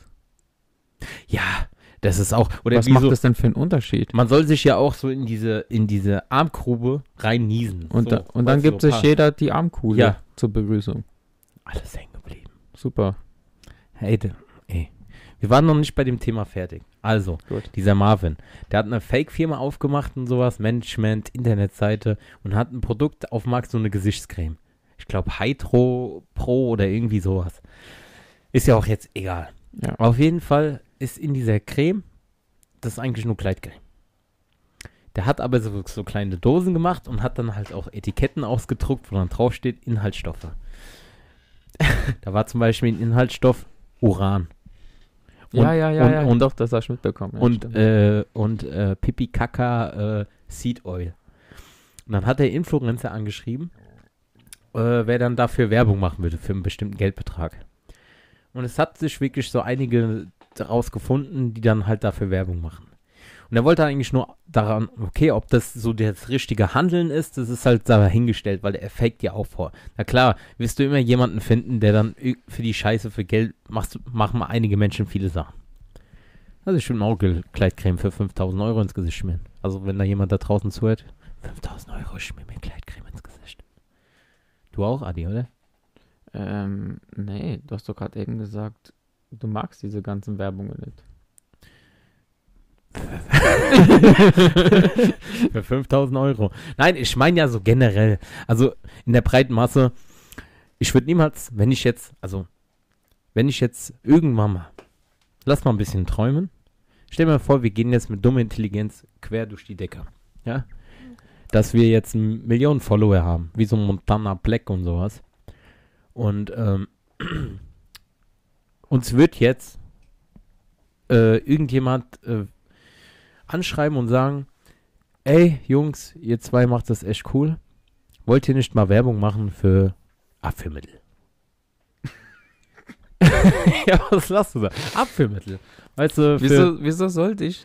[SPEAKER 2] Ja, das ist auch. Oder
[SPEAKER 3] was macht
[SPEAKER 2] so,
[SPEAKER 3] das denn für einen Unterschied?
[SPEAKER 2] Man soll sich ja auch so in diese, in diese Armgrube rein niesen.
[SPEAKER 3] Und,
[SPEAKER 2] so,
[SPEAKER 3] da, und dann gibt
[SPEAKER 2] so
[SPEAKER 3] sich
[SPEAKER 2] passt.
[SPEAKER 3] jeder die Armkuhle
[SPEAKER 2] Ja.
[SPEAKER 3] zur Begrüßung.
[SPEAKER 2] Alles hängen geblieben.
[SPEAKER 3] Super.
[SPEAKER 2] Hey, ey. Wir waren noch nicht bei dem Thema fertig. Also,
[SPEAKER 3] Gut.
[SPEAKER 2] dieser Marvin, der hat eine Fake-Firma aufgemacht und sowas, Management, Internetseite und hat ein Produkt auf dem Markt, so eine Gesichtscreme. Ich glaube, Hydro Pro oder irgendwie sowas. Ist ja auch jetzt egal.
[SPEAKER 3] Ja.
[SPEAKER 2] Auf jeden Fall ist in dieser Creme, das ist eigentlich nur Kleidcreme. Der hat aber so, so kleine Dosen gemacht und hat dann halt auch Etiketten ausgedruckt, wo dann drauf steht Inhaltsstoffe. da war zum Beispiel ein Inhaltsstoff Uran. Und-
[SPEAKER 3] ja, ja, ja,
[SPEAKER 2] und,
[SPEAKER 3] ja.
[SPEAKER 2] Und,
[SPEAKER 3] doch, das hast du mitbekommen. Ja,
[SPEAKER 2] und, äh, und äh, Pipi Kaka äh, Seed Oil. Und dann hat der Influencer angeschrieben, äh, wer dann dafür Werbung machen würde für einen bestimmten Geldbetrag. Und es hat sich wirklich so einige daraus gefunden, die dann halt dafür Werbung machen. Und er wollte eigentlich nur daran, okay, ob das so das richtige Handeln ist, das ist halt dahingestellt, weil er faked ja auch vor. Na klar, wirst du immer jemanden finden, der dann für die Scheiße, für Geld, machst, machen mal einige Menschen viele Sachen. Also ich würde mir auch Kleidcreme für 5000 Euro ins Gesicht schmieren. Also wenn da jemand da draußen zuhört, 5000 Euro, ich schmier mir Kleidcreme ins Gesicht. Du auch, Adi, oder?
[SPEAKER 3] Ähm, nee, du hast doch gerade eben gesagt, du magst diese ganzen Werbungen nicht.
[SPEAKER 2] Für 5000 Euro. Nein, ich meine ja so generell. Also in der breiten Masse. Ich würde niemals, wenn ich jetzt, also wenn ich jetzt irgendwann mal, lass mal ein bisschen träumen. Stell mir vor, wir gehen jetzt mit dummer Intelligenz quer durch die Decke. Ja? Dass wir jetzt ein Millionen Follower haben, wie so Montana Black und sowas. Und ähm, uns wird jetzt äh, irgendjemand äh, anschreiben und sagen, ey Jungs, ihr zwei macht das echt cool. Wollt ihr nicht mal Werbung machen für Abführmittel. ja, was lachst du da? Abführmittel. Weißt du,
[SPEAKER 3] Wieso, wieso sollte ich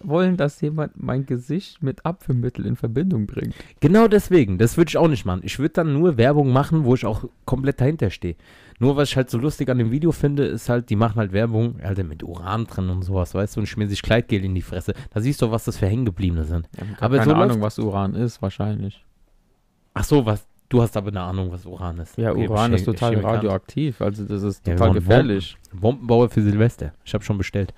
[SPEAKER 3] wollen, dass jemand mein Gesicht mit Abführmittel in Verbindung bringt?
[SPEAKER 2] Genau deswegen, das würde ich auch nicht machen. Ich würde dann nur Werbung machen, wo ich auch komplett dahinter stehe. Nur was ich halt so lustig an dem Video finde, ist halt, die machen halt Werbung, Alter, mit Uran drin und sowas, weißt du, und schmieren sich Kleidgel in die Fresse. Da siehst du, was das für Hängengebliebene sind.
[SPEAKER 3] Ich habe
[SPEAKER 2] Aber
[SPEAKER 3] keine
[SPEAKER 2] so
[SPEAKER 3] Ahnung, was Uran ist, wahrscheinlich.
[SPEAKER 2] Ach so, was, du hast aber eine Ahnung, was Uran ist.
[SPEAKER 3] Ja,
[SPEAKER 2] Okay,
[SPEAKER 3] Uran ist total radioaktiv, also das ist
[SPEAKER 2] Ja,
[SPEAKER 3] total
[SPEAKER 2] wollen
[SPEAKER 3] gefährlich.
[SPEAKER 2] Bombenbauer für Silvester. Ich habe schon bestellt.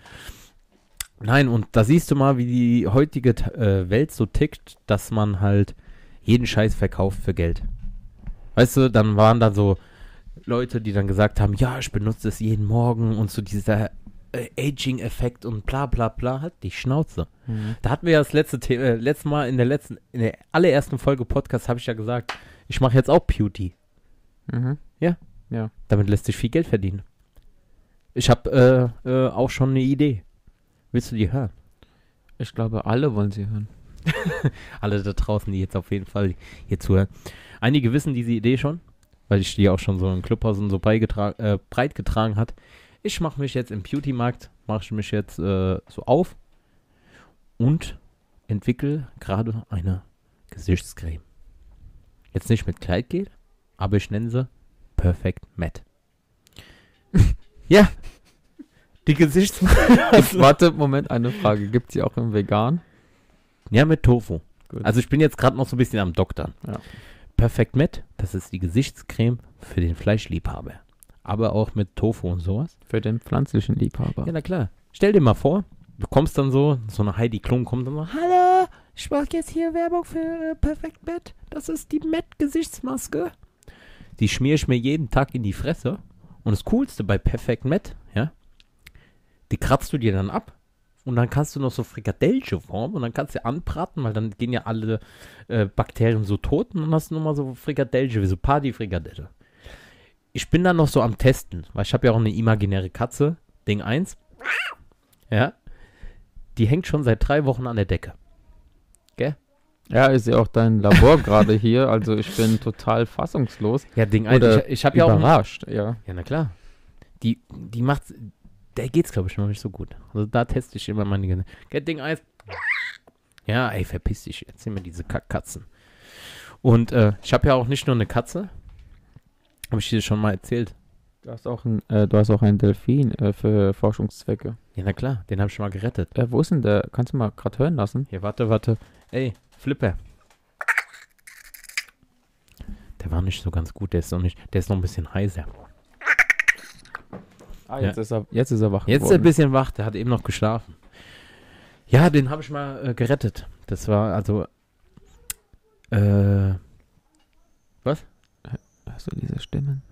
[SPEAKER 2] Nein, und da siehst du mal, wie die heutige äh, Welt so tickt, dass man halt jeden Scheiß verkauft für Geld. Weißt du, dann waren da so Leute, die dann gesagt haben, ja, ich benutze es jeden Morgen und so dieser äh, Aging-Effekt und bla bla bla, halt die Schnauze.
[SPEAKER 3] Mhm.
[SPEAKER 2] Da hatten wir ja das letzte The äh, letzte Mal in der letzten, in der allerersten Folge Podcast habe ich ja gesagt, ich mache jetzt auch Beauty.
[SPEAKER 3] Mhm.
[SPEAKER 2] Damit lässt sich viel Geld verdienen. Ich habe äh, äh, auch schon eine Idee. Willst du die hören?
[SPEAKER 3] Ich glaube, alle wollen sie hören.
[SPEAKER 2] Alle da draußen, die jetzt auf jeden Fall hier zuhören. Einige wissen diese Idee schon, weil ich die auch schon so im Clubhaus und so äh, breit getragen hat. Ich mache mich jetzt im Beauty-Markt, mache ich mich jetzt äh, so auf und entwickle gerade eine Gesichtscreme. Jetzt nicht mit Kleidgel, aber ich nenne sie Perfect Matte. ja, die Gesichtscreme.
[SPEAKER 3] Warte, Moment, eine Frage. Gibt sie auch im Vegan?
[SPEAKER 2] Ja, mit Tofu.
[SPEAKER 3] Gut.
[SPEAKER 2] Also ich bin jetzt gerade noch so ein bisschen am Doktern.
[SPEAKER 3] Ja.
[SPEAKER 2] Perfect Met, das ist die Gesichtscreme für den Fleischliebhaber. Aber auch mit Tofu und sowas.
[SPEAKER 3] Für den pflanzlichen Liebhaber.
[SPEAKER 2] Ja, na klar. Stell dir mal vor, du kommst dann so, so eine Heidi Klum kommt dann so, Hallo, ich mache jetzt hier Werbung für äh, Perfect Met. Das ist die Met-Gesichtsmaske. Die schmier ich mir jeden Tag in die Fresse. Und das Coolste bei Perfect Met, ja, die kratzt du dir dann ab. Und dann kannst du noch so Frikadellchen formen und dann kannst du anbraten, weil dann gehen ja alle äh, Bakterien so tot und dann hast du nochmal so Frikadellchen, wie so Party-Frikadelle. Ich bin dann noch so am Testen, weil ich habe ja auch eine imaginäre Katze, Ding 1. Ja. Die hängt schon seit drei Wochen an der Decke.
[SPEAKER 3] Ja, ist ja auch dein Labor gerade hier, also ich bin total fassungslos.
[SPEAKER 2] Ja, Ding 1.
[SPEAKER 3] Oder
[SPEAKER 2] Ich, ich habe ja auch.
[SPEAKER 3] überrascht, ja.
[SPEAKER 2] Ja, na klar. Die, die macht. Der geht's, glaube ich, noch nicht so gut. Also da teste ich immer meine. Ding 1. Ja, ey, verpiss dich. Erzähl mir diese Kackkatzen. Und äh, ich habe ja auch nicht nur eine Katze. Habe ich dir schon mal erzählt.
[SPEAKER 3] Du hast auch, ein, äh, du hast auch einen Delfin äh, für Forschungszwecke.
[SPEAKER 2] Ja, na klar. Den habe ich schon mal gerettet.
[SPEAKER 3] Äh, wo ist denn der? Kannst du mal gerade hören lassen?
[SPEAKER 2] Hier, warte, warte. Ey, Flipper. Der war nicht so ganz gut. Der ist noch nicht. Der ist noch ein bisschen heiser.
[SPEAKER 3] Ah,
[SPEAKER 2] Ja.
[SPEAKER 3] jetzt, ist er, jetzt ist er wach
[SPEAKER 2] Jetzt ist er ein
[SPEAKER 3] geworden.
[SPEAKER 2] bisschen wach, der hat eben noch geschlafen. Ja, den habe ich mal äh, gerettet. Das war also. Äh,
[SPEAKER 3] Hast du diese Stimmen?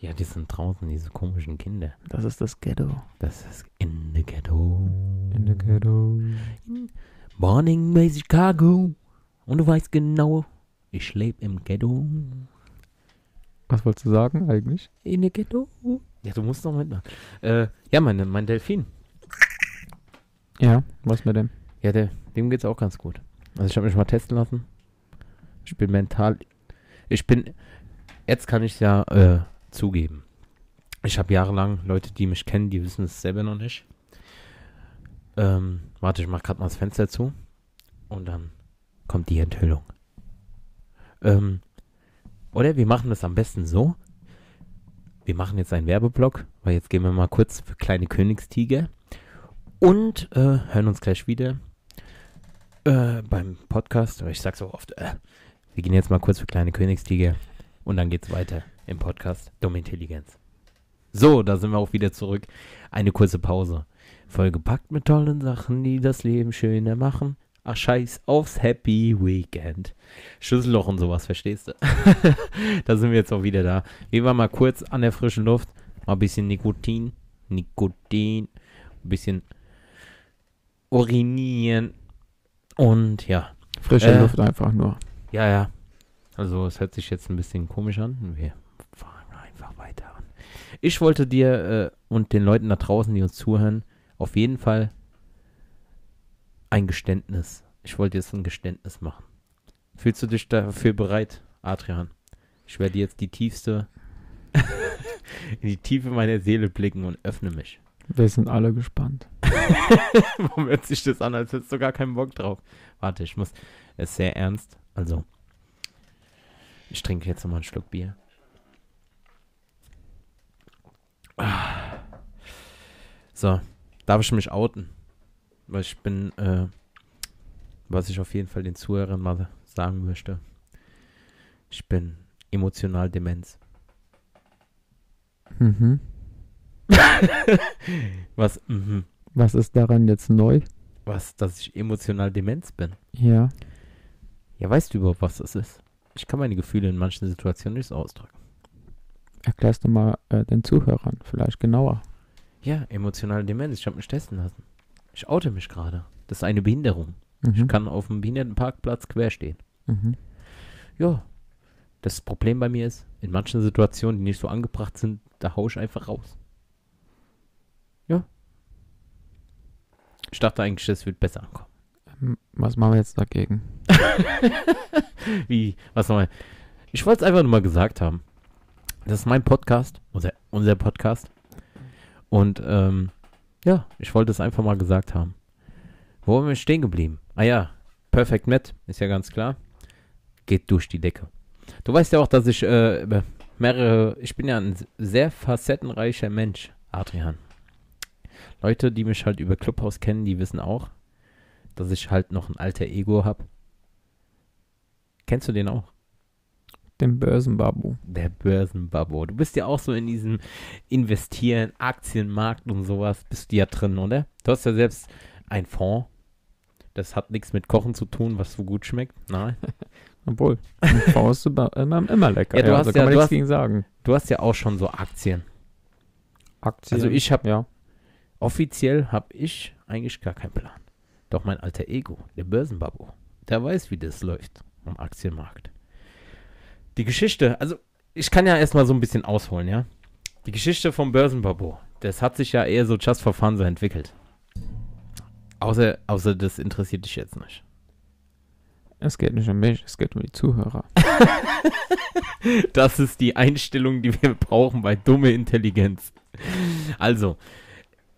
[SPEAKER 2] ja, die sind draußen, diese komischen Kinder.
[SPEAKER 3] Das ist das Ghetto.
[SPEAKER 2] Das ist in the ghetto.
[SPEAKER 3] In the Ghetto.
[SPEAKER 2] Morning by Chicago. Und du weißt genau, ich lebe im Ghetto.
[SPEAKER 3] Was wolltest du sagen eigentlich?
[SPEAKER 2] In the ghetto. Ja, du musst noch mitmachen. Äh, ja, meine, mein Delfin.
[SPEAKER 3] Ja, was mit dem?
[SPEAKER 2] Ja, der, dem geht's auch ganz gut. Also ich habe mich mal testen lassen. Ich bin mental. Ich bin. Jetzt kann ich ja äh, zugeben. Ich habe jahrelang Leute, die mich kennen, die wissen es selber noch nicht. Ähm, warte, ich mach gerade mal das Fenster zu. Und dann kommt die Enthüllung. Ähm, oder wir machen das am besten so. Wir machen jetzt einen Werbeblock, weil jetzt gehen wir mal kurz für kleine Königstiger. Und äh, hören uns gleich wieder äh, beim Podcast. Ich sag so oft, äh, wir gehen jetzt mal kurz für kleine Königstiger. Und dann geht's weiter im Podcast Dumme Intelligenz. So, da sind wir auch wieder zurück. Eine kurze Pause. Vollgepackt mit tollen Sachen, die das Leben schöner machen. Ach, scheiß aufs Happy Weekend. Schlüsselloch und sowas, verstehst du? da sind wir jetzt auch wieder da. Wir waren mal kurz an der frischen Luft. Mal ein bisschen Nikotin. Nikotin. Ein bisschen urinieren. Und ja,
[SPEAKER 3] Frische
[SPEAKER 2] Äh.
[SPEAKER 3] Luft einfach nur.
[SPEAKER 2] ja, ja. Also es hört sich jetzt ein bisschen komisch an. Wir fangen einfach weiter an. Ich wollte dir äh, und den Leuten da draußen, die uns zuhören, auf jeden Fall ein Geständnis. Ich wollte jetzt ein Geständnis machen. Fühlst du dich dafür bereit, Adrian? Ich werde jetzt die tiefste, in die Tiefe meiner Seele blicken und öffne mich.
[SPEAKER 3] Wir sind alle gespannt.
[SPEAKER 2] Warum hört sich das an, als hättest du gar keinen Bock drauf? Warte, ich muss. Es ist sehr ernst. Also, ich trinke jetzt nochmal einen Schluck Bier. So, darf ich mich outen? Weil ich bin, äh, was ich auf jeden Fall den Zuhörern mal sagen möchte. Ich bin emotional Demenz.
[SPEAKER 3] Mhm.
[SPEAKER 2] Was, mhm.
[SPEAKER 3] Was ist daran jetzt neu?
[SPEAKER 2] Was, dass ich emotional Demenz bin?
[SPEAKER 3] Ja.
[SPEAKER 2] Ja, weißt du überhaupt, was das ist? Ich kann meine Gefühle in manchen Situationen nicht so ausdrücken.
[SPEAKER 3] Erklärst du mal äh, den Zuhörern vielleicht genauer.
[SPEAKER 2] Ja, emotionale Demenz. Ich habe mich testen lassen. Ich oute mich gerade. Das ist eine Behinderung.
[SPEAKER 3] Mhm.
[SPEAKER 2] Ich kann auf dem Behindertenparkplatz quer stehen.
[SPEAKER 3] Mhm.
[SPEAKER 2] Ja. Das Problem bei mir ist, in manchen Situationen, die nicht so angebracht sind, da hau ich einfach raus. Ja. Ich dachte eigentlich, das wird besser ankommen.
[SPEAKER 3] Ähm, Was machen wir jetzt dagegen?
[SPEAKER 2] Wie, was nochmal? Ich wollte es einfach nur mal gesagt haben. Das ist mein Podcast, unser, unser Podcast. Und ähm, ja, ich wollte es einfach mal gesagt haben. Wo waren wir stehen geblieben? Ah ja, Perfect Met, ist ja ganz klar. Geht durch die Decke. Du weißt ja auch, dass ich äh, mehrere, ich bin ja ein sehr facettenreicher Mensch, Adrian. Leute, die mich halt über Clubhouse kennen, die wissen auch, dass ich halt noch ein alter Ego habe. Kennst du den auch?
[SPEAKER 3] Den Börsenbabu.
[SPEAKER 2] Der Börsenbabo. Du bist ja auch so in diesem Investieren, Aktienmarkt und sowas, bist du ja drin, oder? Du hast ja selbst ein Fonds. Das hat nichts mit Kochen zu tun, was so gut schmeckt. Nein.
[SPEAKER 3] Obwohl, ein Fonds ist immer, immer, lecker.
[SPEAKER 2] Ja, du hast
[SPEAKER 3] da
[SPEAKER 2] ja-
[SPEAKER 3] kann man nichts
[SPEAKER 2] hast-
[SPEAKER 3] gegen sagen.
[SPEAKER 2] Du hast ja auch schon so Aktien.
[SPEAKER 3] Aktien.
[SPEAKER 2] Also ich habe
[SPEAKER 3] ja.
[SPEAKER 2] offiziell habe ich eigentlich gar keinen Plan. Doch mein alter Ego, der Börsenbabo, der weiß, wie das läuft am Aktienmarkt. Die Geschichte, also ich kann ja erstmal so ein bisschen ausholen, ja. Die Geschichte vom Börsenbabo, das hat sich ja eher so just for fun so entwickelt. Außer, außer das interessiert dich jetzt nicht.
[SPEAKER 3] Es geht nicht um mich, es geht um die Zuhörer.
[SPEAKER 2] Das ist die Einstellung, die wir brauchen bei dumme Intelligenz. Also,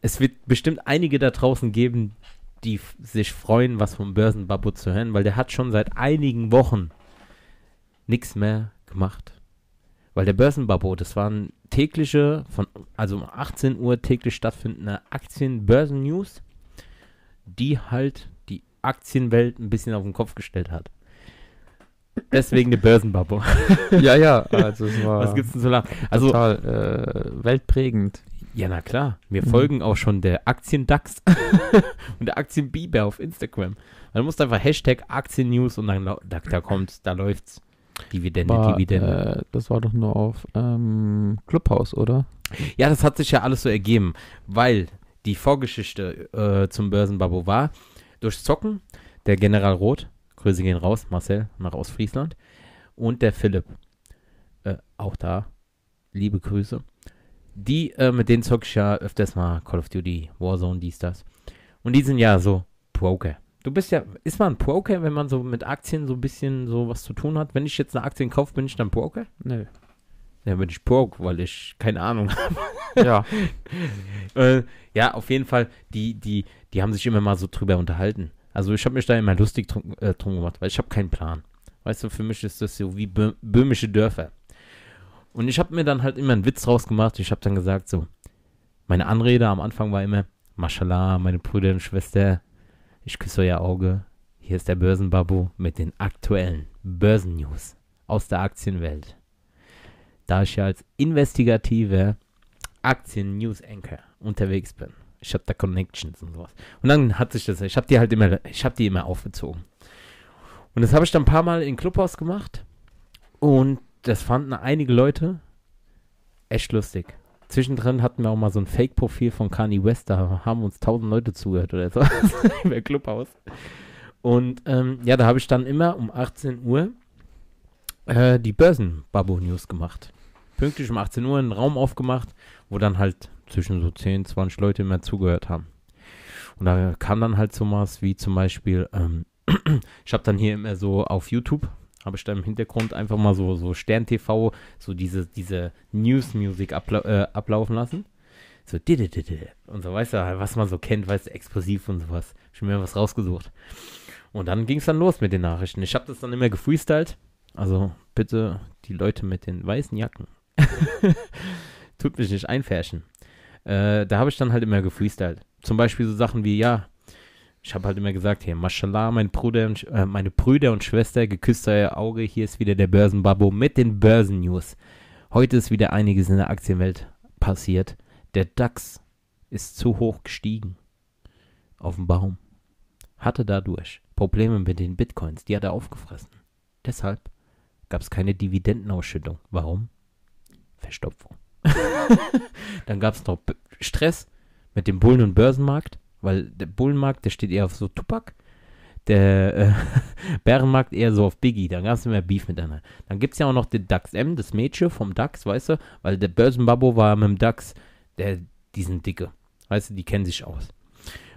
[SPEAKER 2] es wird bestimmt einige da draußen geben, die sich freuen, was vom Börsenbabo zu hören, weil der hat schon seit einigen Wochen nichts mehr gemacht. Weil der Börsenbabo, das waren tägliche, von, also um 18 Uhr täglich stattfindende Aktien-Börsen-News, die halt die Aktienwelt ein bisschen auf den Kopf gestellt hat. Deswegen der Börsenbabo.
[SPEAKER 3] ja, ja, also es war
[SPEAKER 2] Was gibt's denn so lang? Also,
[SPEAKER 3] total äh, weltprägend.
[SPEAKER 2] ja, na klar. Mir
[SPEAKER 3] Mhm.
[SPEAKER 2] folgen auch schon der Aktien-DAX und der Aktien-Biber auf Instagram. Du musst einfach Hashtag Aktien-News und dann da, da kommt's, da läuft's. Dividende,
[SPEAKER 3] War,
[SPEAKER 2] Dividende.
[SPEAKER 3] äh, das war doch nur auf ähm, Clubhouse, oder?
[SPEAKER 2] Ja, das hat sich ja alles so ergeben, weil die Vorgeschichte äh, zum Börsenbabo war, durch Zocken, der General Roth, Grüße gehen raus, Marcel, nach Ostfriesland, und der Philipp, äh, auch da, liebe Grüße. Die, äh, mit denen zocke ich ja öfters mal Call of Duty, Warzone, dies, das. Und die sind ja so Broker. Du bist ja, ist man ein Broker, wenn man so mit Aktien so ein bisschen so was zu tun hat? Wenn ich jetzt eine Aktien kaufe, bin ich dann Broker?
[SPEAKER 3] Nö.
[SPEAKER 2] Ja, bin ich broke, weil ich keine Ahnung
[SPEAKER 3] ja.
[SPEAKER 2] äh, ja, auf jeden Fall, die, die, die haben sich immer mal so drüber unterhalten. Also ich habe mich da immer lustig drum, äh, drum gemacht, weil ich habe keinen Plan. Weißt du, für mich ist das so wie bö böhmische Dörfer. Und ich habe mir dann halt immer einen Witz draus gemacht. Ich habe dann gesagt so, meine Anrede am Anfang war immer, Mashallah, meine Brüder und Schwester, ich küsse euer Auge. Hier ist der Börsenbabu mit den aktuellen Börsennews aus der Aktienwelt. Da ich ja als investigativer Aktien-News-Anchor unterwegs bin. Ich habe da Connections und sowas. Und dann hat sich das, ich habe die halt immer, ich habe die immer aufgezogen. Und das habe ich dann ein paar Mal in Clubhaus gemacht. Und das fanden einige Leute echt lustig. Zwischendrin hatten wir auch mal so ein Fake-Profil von Kanye West, da haben uns tausend Leute zugehört oder so über Clubhaus. Und ähm, ja, da habe ich dann immer um 18 Uhr äh, die Börsen-Babo-News gemacht. Pünktlich um 18 Uhr einen Raum aufgemacht, wo dann halt zwischen so 10, 20 Leute immer zugehört haben. Und da kam dann halt so was wie zum Beispiel, ähm, ich habe dann hier immer so auf YouTube habe ich da im Hintergrund einfach mal so, so Stern TV, so diese, diese News-Music abla äh, ablaufen lassen. So didididi. und so, weißt du, was man so kennt, weißt du, explosiv und sowas. Habe mir was rausgesucht. Und dann ging es dann los mit den Nachrichten. Ich habe das dann immer gefreestylt. Also bitte die Leute mit den weißen Jacken. Tut mich nicht einfärschen. Äh, da habe ich dann halt immer gefreestylt. Zum Beispiel so Sachen wie, ja, ich habe halt immer gesagt, hier, Mashallah, mein Bruder und, äh, meine Brüder und Schwester, geküsst euer Auge, hier ist wieder der Börsenbabo mit den Börsennews. Heute ist wieder einiges in der Aktienwelt passiert. Der DAX ist zu hoch gestiegen. Auf dem Baum. Hatte dadurch Probleme mit den Bitcoins, die hat er aufgefressen. Deshalb gab es keine Dividendenausschüttung. Warum? Verstopfung. Dann gab es noch Stress mit dem Bullen- und Börsenmarkt, weil der Bullenmarkt, der steht eher auf so Tupac, der äh, Bärenmarkt eher so auf Biggie, dann gab es immer Beef miteinander. Dann gibt es ja auch noch den DAX M, das Mädchen vom DAX, weißt du, weil der Börsenbabo war mit dem DAX, der, die sind dicke, weißt du, die kennen sich aus.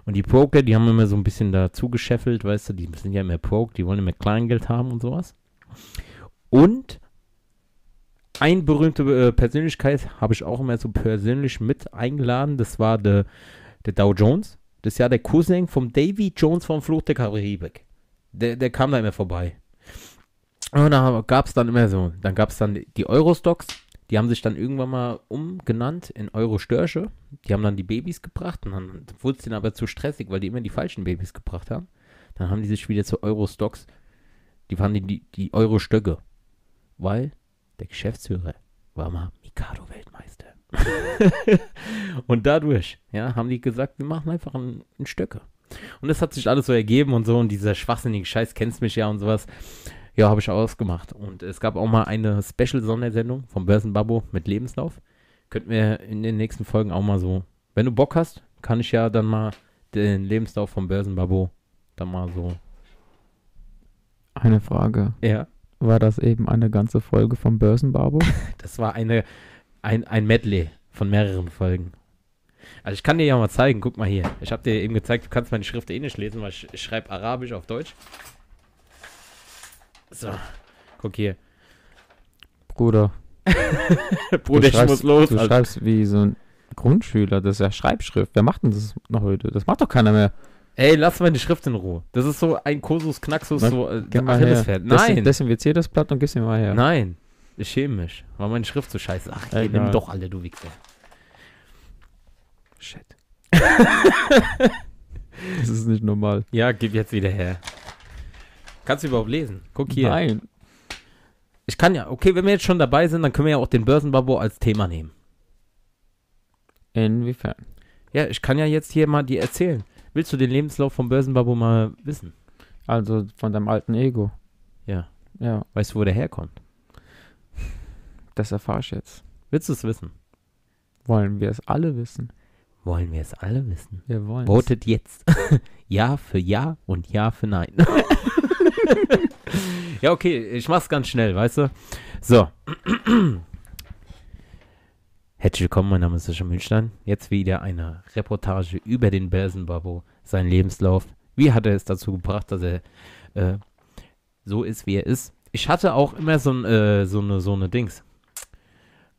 [SPEAKER 2] Und die Broker, die haben immer so ein bisschen dazu gescheffelt, weißt du, die sind ja immer Broke, die wollen immer Kleingeld haben und sowas. Und eine berühmte äh, Persönlichkeit habe ich auch immer so persönlich mit eingeladen. Das war der, der Dow Jones. Das ist ja der Cousin vom Davy Jones vom Fluch der Karibik. Der, der kam da immer vorbei. Und da gab es dann immer so, dann gab es dann die Eurostocks. Die haben sich dann irgendwann mal umgenannt in Euro-Störche. Die haben dann die Babys gebracht und dann wurde es denen aber zu stressig, weil die immer die falschen Babys gebracht haben. Dann haben die sich wieder zu Euro-Stocks, die waren die, die, die Euro-Stöcke. Weil der Geschäftsführer war mal Mikado-Weltmeister. und dadurch, ja, haben die gesagt, wir machen einfach einen, einen Stöcke. Und das hat sich alles so ergeben und so und dieser schwachsinnige Scheiß, kennst mich ja und sowas. Ja, habe ich ausgemacht. Und es gab auch mal eine Special-Sondersendung vom Börsenbabo mit Lebenslauf. Könnten wir in den nächsten Folgen auch mal so, wenn du Bock hast, kann ich ja dann mal den Lebenslauf vom Börsenbabo dann mal so.
[SPEAKER 3] Eine Frage.
[SPEAKER 2] Ja.
[SPEAKER 3] War das eben eine ganze Folge vom Börsenbabo?
[SPEAKER 2] Das war eine, ein, ein Medley von mehreren Folgen. Also ich kann dir ja mal zeigen, guck mal hier. Ich habe dir eben gezeigt, du kannst meine Schrift eh nicht lesen, weil ich, ich schreibe Arabisch auf Deutsch. So, guck hier.
[SPEAKER 3] Bruder,
[SPEAKER 2] Bruder,
[SPEAKER 3] du
[SPEAKER 2] ich
[SPEAKER 3] schreibst,
[SPEAKER 2] muss los.
[SPEAKER 3] Du
[SPEAKER 2] Alter.
[SPEAKER 3] schreibst wie so ein Grundschüler, das ist ja Schreibschrift. Wer macht denn das noch heute? Das macht doch keiner mehr.
[SPEAKER 2] Ey, lass meine Schrift in Ruhe. Das ist so ein Kursus Knaxus,
[SPEAKER 3] Na,
[SPEAKER 2] so äh,
[SPEAKER 3] Gib mal her.
[SPEAKER 2] Achillesferse.
[SPEAKER 3] Des-
[SPEAKER 2] Nein,
[SPEAKER 3] Desinfizier das Blatt und gib's mir mal her.
[SPEAKER 2] nein. Ich schäme mich, weil meine Schrift so scheiße ist. Ach, ey,
[SPEAKER 3] Egal.
[SPEAKER 2] nimm doch, Alter, du Wichser.
[SPEAKER 3] Shit. das ist nicht normal.
[SPEAKER 2] Ja, gib jetzt wieder her. Kannst du überhaupt lesen? Guck hier.
[SPEAKER 3] Nein.
[SPEAKER 2] Ich kann ja, okay, wenn wir jetzt schon dabei sind, dann können wir ja auch den Börsenbabo als Thema nehmen.
[SPEAKER 3] Inwiefern?
[SPEAKER 2] Ja, ich kann ja jetzt hier mal dir erzählen. Willst du den Lebenslauf vom Börsenbabo mal wissen?
[SPEAKER 3] Also von deinem alten Ego.
[SPEAKER 2] Ja.
[SPEAKER 3] Ja,
[SPEAKER 2] Weißt du, wo der herkommt?
[SPEAKER 3] Das erfahre ich jetzt.
[SPEAKER 2] Willst du es wissen?
[SPEAKER 3] Wollen wir es alle wissen?
[SPEAKER 2] Wollen wir es alle wissen?
[SPEAKER 3] Wir wollen
[SPEAKER 2] Votet jetzt. ja für Ja und Ja für Nein. ja, okay, ich mach's ganz schnell, weißt du? So. Herzlich willkommen, mein Name ist Sascha Milstein. Jetzt wieder eine Reportage über den Börsenbabo, seinen Lebenslauf. Wie hat er es dazu gebracht, dass er äh, so ist, wie er ist? Ich hatte auch immer so, äh, so, eine, so eine Dings.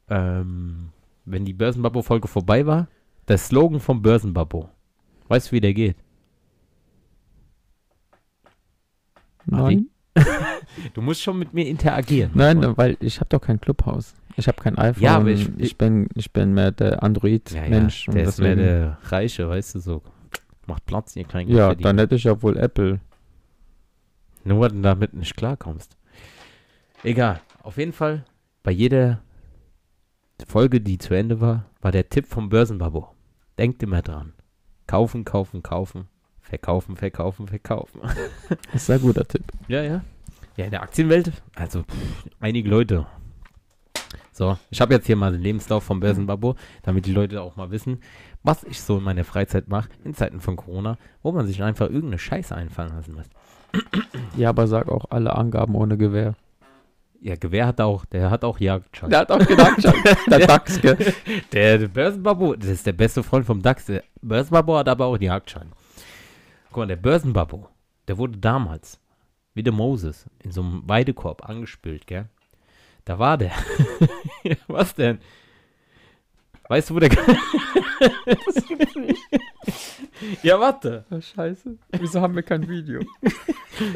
[SPEAKER 2] Ähm, wenn die Börsenbabo-Folge vorbei war, der Slogan vom Börsenbabo. Weißt du, wie der geht?
[SPEAKER 3] Nein,
[SPEAKER 2] Du musst schon mit mir interagieren.
[SPEAKER 3] nein, weil ich habe doch kein Clubhaus. Ich habe kein iPhone.
[SPEAKER 2] Ja, aber ich-
[SPEAKER 3] ich, bin, ich bin mehr der
[SPEAKER 2] ja, ja,
[SPEAKER 3] Android-Mensch.
[SPEAKER 2] der ist mehr der Reiche, weißt du, so. Macht Platz, ihr kleinen
[SPEAKER 3] Ja,
[SPEAKER 2] Verdiener.
[SPEAKER 3] dann hätte ich ja wohl Apple.
[SPEAKER 2] Nur weil du damit nicht klarkommst. Egal. Auf jeden Fall, bei jeder Folge, die zu Ende war, war der Tipp vom Börsenbabo. Denkt immer dran. Kaufen, kaufen, kaufen. Verkaufen, verkaufen, verkaufen.
[SPEAKER 3] Das ist ein guter Tipp.
[SPEAKER 2] Ja, ja. Ja, in der Aktienwelt, also pff, einige Leute. So, ich habe jetzt hier mal den Lebenslauf vom Börsenbabo, damit die Leute auch mal wissen, was ich so in meiner Freizeit mache, in Zeiten von Corona, wo man sich einfach irgendeine Scheiße einfallen lassen muss.
[SPEAKER 3] Ja, aber sag auch alle Angaben ohne Gewehr.
[SPEAKER 2] Ja, Gewehr hat auch, der hat auch Jagdschein.
[SPEAKER 3] Der hat auch gedacht, schon. der DAX, gell?
[SPEAKER 2] Der, der Börsenbabo, das ist der beste Freund vom DAX. Der Börsenbabo hat aber auch einen Jagdschein. Guck mal, der Börsenbabo, der wurde damals wie der Moses, in so einem Weidekorb angespült, gell? Da war der. Was denn? Weißt du, wo der. das gibt's nicht. Ja, warte.
[SPEAKER 3] Oh, scheiße. Wieso haben wir kein Video?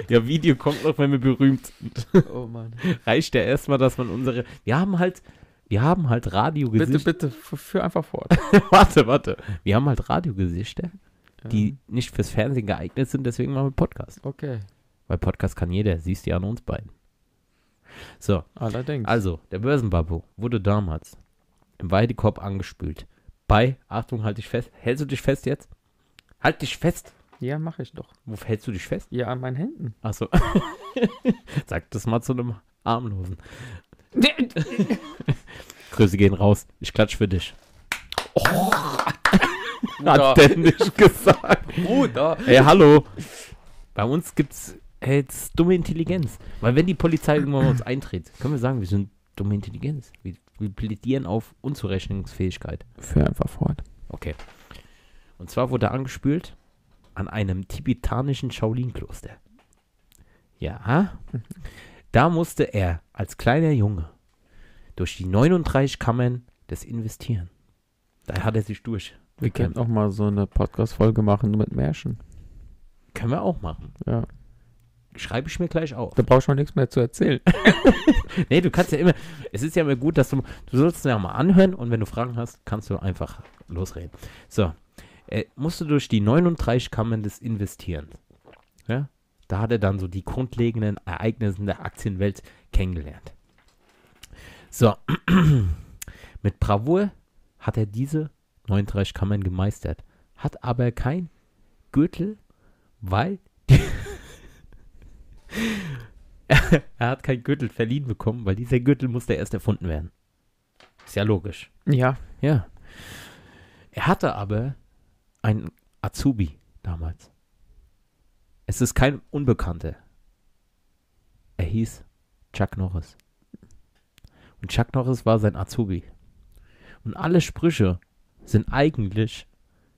[SPEAKER 2] Ja, Video kommt noch, wenn wir berühmt sind.
[SPEAKER 3] Oh Mann.
[SPEAKER 2] Reicht ja erstmal, dass man unsere. Wir haben halt. Wir haben halt Radiogesichter.
[SPEAKER 3] Bitte, bitte, führ einfach fort.
[SPEAKER 2] warte, warte. Wir haben halt Radiogesichter, die
[SPEAKER 3] Ja.
[SPEAKER 2] nicht fürs Fernsehen geeignet sind, deswegen machen wir Podcast.
[SPEAKER 3] Okay.
[SPEAKER 2] Weil Podcast kann jeder, siehst du ja an uns beiden. So,
[SPEAKER 3] Allerdings.
[SPEAKER 2] also, der Börsenbabo wurde damals im Weidekorb angespült. Bei, Achtung, halt dich fest. Hältst du dich fest jetzt? Halt dich fest.
[SPEAKER 3] ja, mache ich doch.
[SPEAKER 2] Wo hältst du dich fest?
[SPEAKER 3] Ja, an meinen Händen.
[SPEAKER 2] Achso. Sag das mal zu einem Armlosen. Grüße gehen raus. Ich klatsch für dich. Hat der nicht gesagt.
[SPEAKER 3] Bruder.
[SPEAKER 2] Ey, hallo. Bei uns gibt's jetzt dumme Intelligenz. Weil wenn die Polizei irgendwann bei uns eintritt, können wir sagen, wir sind dumme Intelligenz. Wir, wir plädieren auf Unzurechnungsfähigkeit.
[SPEAKER 3] Führ einfach fort.
[SPEAKER 2] Okay. Und zwar wurde er angespült an einem tibetanischen Shaolin-Kloster. Ja. Da musste er als kleiner Junge durch die 39 Kammern des Investieren. Da hat er sich durch.
[SPEAKER 3] Wir können auch mal so eine Podcast-Folge machen, nur mit Märchen.
[SPEAKER 2] Können wir auch machen.
[SPEAKER 3] Ja.
[SPEAKER 2] Schreibe ich mir gleich auf.
[SPEAKER 3] Da brauchst du auch nichts mehr zu erzählen.
[SPEAKER 2] Nee, du kannst ja immer, es ist ja immer gut, dass du, du sollst es ja mal anhören und wenn du Fragen hast, kannst du einfach losreden. So, äh, musst du durch die 39 Kammern des Investierens. Ja, da hat er dann so die grundlegenden Ereignisse der Aktienwelt kennengelernt. So, mit Bravour hat er diese 39 Kammern gemeistert, hat aber kein Gürtel, weil er hat kein Gürtel verliehen bekommen, weil dieser Gürtel musste erst erfunden werden. Ist ja logisch.
[SPEAKER 3] Ja.
[SPEAKER 2] Ja. Er hatte aber einen Azubi damals. Es ist kein Unbekannter. Er hieß Chuck Norris. Und Chuck Norris war sein Azubi. Und alle Sprüche sind eigentlich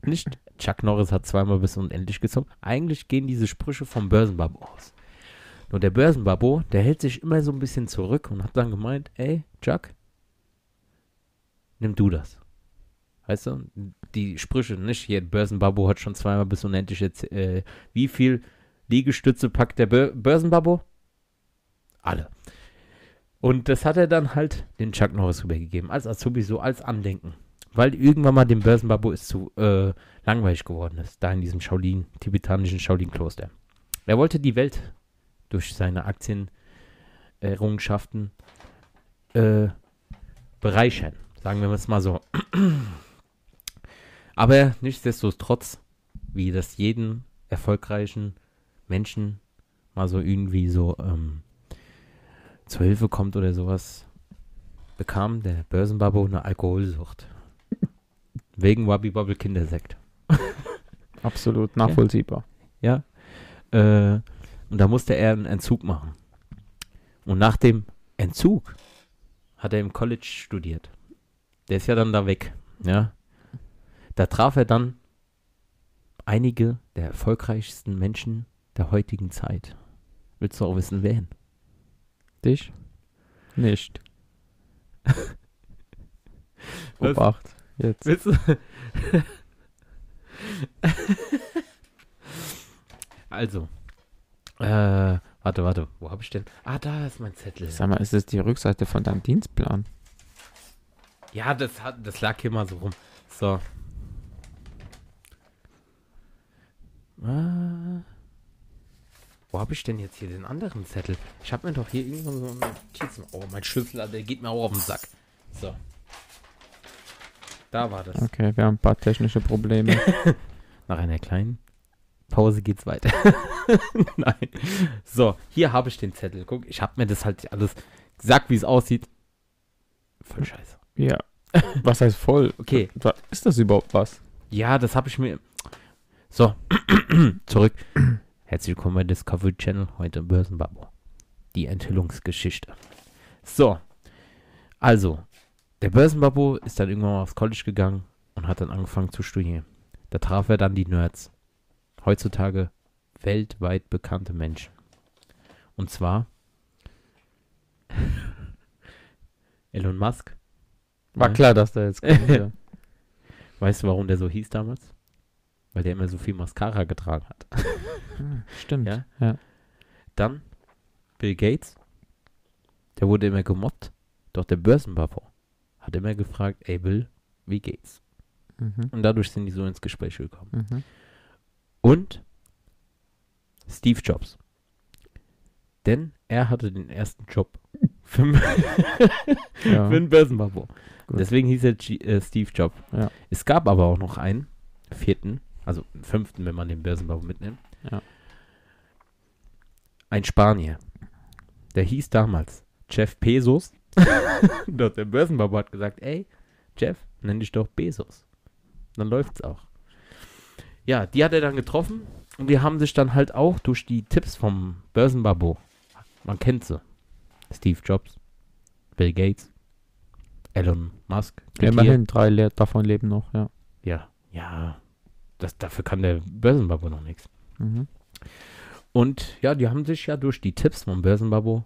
[SPEAKER 2] nicht Chuck Norris hat zweimal bis unendlich gezogen. Eigentlich gehen diese Sprüche vom Börsenbabo aus. Nur der Börsenbabo, der hält sich immer so ein bisschen zurück und hat dann gemeint, ey, Chuck, nimm du das. Weißt du, die Sprüche nicht hier, Börsenbabo hat schon zweimal bis unendlich jetzt, äh, wie viel Liegestütze packt der Bör Börsenbabo? Alle. Und das hat er dann halt den Chuck Norris rübergegeben, als Azubi so, als Andenken. Weil irgendwann mal dem Börsenbabo ist zu äh, langweilig geworden ist, da in diesem Shaolin, tibetanischen Shaolin-Kloster. Er wollte die Welt durch seine Aktienerrungenschaften äh, bereichern, sagen wir es mal so. Aber nichtsdestotrotz, wie das jeden erfolgreichen Menschen mal so irgendwie so ähm, zur Hilfe kommt oder sowas, bekam der Börsenbabo eine Alkoholsucht. Wegen Wabi Bobble Kindersekt.
[SPEAKER 3] Absolut nachvollziehbar.
[SPEAKER 2] Ja. Äh, und da musste er einen Entzug machen. Und nach dem Entzug hat er im College studiert. Der ist ja dann da weg. Ja. Da traf er dann einige der erfolgreichsten Menschen der heutigen Zeit. Willst du auch wissen, wen?
[SPEAKER 3] Dich? Nicht. Obacht. Jetzt.
[SPEAKER 2] Willst du? also. Äh, warte, warte. Wo habe ich denn? Ah, da ist mein Zettel.
[SPEAKER 3] Sag mal, ist das die Rückseite von deinem Dienstplan?
[SPEAKER 2] Ja, das, hat, das lag hier mal so rum. So. Ah. Wo habe ich denn jetzt hier den anderen Zettel? Ich habe mir doch hier irgendwo so einen Notizen. Oh, mein Schlüssel, der geht mir auch auf den Sack. So. Da war das.
[SPEAKER 3] Okay, wir haben ein paar technische Probleme.
[SPEAKER 2] Nach einer kleinen Pause geht's weiter. Nein. So, hier habe ich den Zettel. Guck, ich habe mir das halt alles gesagt, wie es aussieht. Voll scheiße.
[SPEAKER 3] ja. Was heißt voll?
[SPEAKER 2] Okay.
[SPEAKER 3] Ist das überhaupt was?
[SPEAKER 2] Ja, das habe ich mir. So, zurück. Herzlich willkommen bei Discovery Channel, heute Börsenbabo. Die Enthüllungsgeschichte. So, also, der Börsenbabo ist dann irgendwann mal aufs College gegangen und hat dann angefangen zu studieren. Da traf er dann die Nerds. Heutzutage weltweit bekannte Menschen. Und zwar Elon Musk.
[SPEAKER 3] War
[SPEAKER 2] Ja.
[SPEAKER 3] klar, dass der jetzt kommt. ja.
[SPEAKER 2] Weißt du, warum der so hieß damals? Weil der immer so viel Mascara getragen hat.
[SPEAKER 3] Hm, Stimmt.
[SPEAKER 2] Ja?
[SPEAKER 3] Ja.
[SPEAKER 2] Dann Bill Gates. Der wurde immer gemobbt. Doch der Börsenbabo hat immer gefragt, ey Bill, wie geht's?
[SPEAKER 3] Mhm.
[SPEAKER 2] Und dadurch sind die so ins Gespräch gekommen.
[SPEAKER 3] Mhm.
[SPEAKER 2] Und Steve Jobs. Denn er hatte den ersten Job für,
[SPEAKER 3] Ja.
[SPEAKER 2] für einen Börsenbabo. Deswegen hieß er G äh, Steve Jobs.
[SPEAKER 3] Ja.
[SPEAKER 2] Es gab aber auch noch einen, vierten, also einen fünften, wenn man den Börsenbabo mitnimmt.
[SPEAKER 3] Ja.
[SPEAKER 2] Ein Spanier. Der hieß damals Jeff Bezos. Doch der Börsenbabo hat gesagt, ey, Jeff, nenn dich doch Bezos. Dann läuft's auch. Ja, die hat er dann getroffen und die haben sich dann halt auch durch die Tipps vom Börsenbabo, man kennt sie, Steve Jobs, Bill Gates, Elon Musk.
[SPEAKER 3] Ja, immerhin drei le davon leben noch, ja.
[SPEAKER 2] Ja, ja, das, dafür kann der Börsenbabo noch nichts.
[SPEAKER 3] Mhm.
[SPEAKER 2] Und ja, die haben sich ja durch die Tipps vom Börsenbabo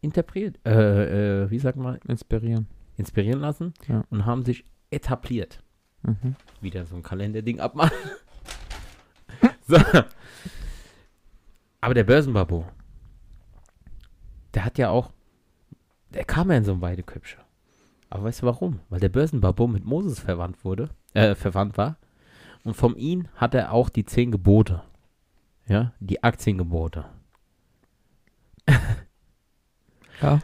[SPEAKER 2] interpretiert, äh, äh, wie sagt man,
[SPEAKER 3] Inspirieren.
[SPEAKER 2] inspirieren lassen
[SPEAKER 3] Ja.
[SPEAKER 2] und haben sich etabliert.
[SPEAKER 3] Mhm.
[SPEAKER 2] Wieder so ein Kalenderding abmachen. so. Aber der Börsenbabo, der hat ja auch, der kam ja in so ein Weideköpfchen. Aber weißt du warum? Weil der Börsenbabo mit Moses verwandt wurde, äh, verwandt war. Und von ihm hat er auch die zehn Gebote. Ja, die Aktiengebote.
[SPEAKER 3] Ja.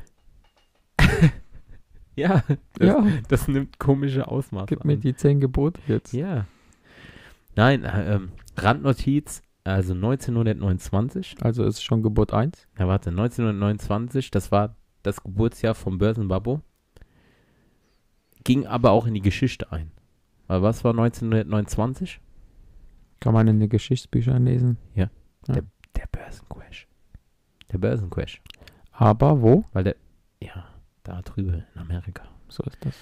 [SPEAKER 2] Ja, das,
[SPEAKER 3] Ja.
[SPEAKER 2] das nimmt komische Ausmaße
[SPEAKER 3] Gib
[SPEAKER 2] an.
[SPEAKER 3] mir die zehn Gebote jetzt.
[SPEAKER 2] Ja. Nein, äh, ähm, Randnotiz, also 1929,
[SPEAKER 3] Also ist schon Gebot 1.
[SPEAKER 2] ja warte, 1929, das war das Geburtsjahr vom Börsenbabo, ging aber auch in die Geschichte ein. Weil was war 1929?
[SPEAKER 3] Kann man in den Geschichtsbüchern lesen.
[SPEAKER 2] Der Börsencrash. Der Börsencrash.
[SPEAKER 3] Aber wo?
[SPEAKER 2] Weil der, ja, da drüben in Amerika.
[SPEAKER 3] So ist das.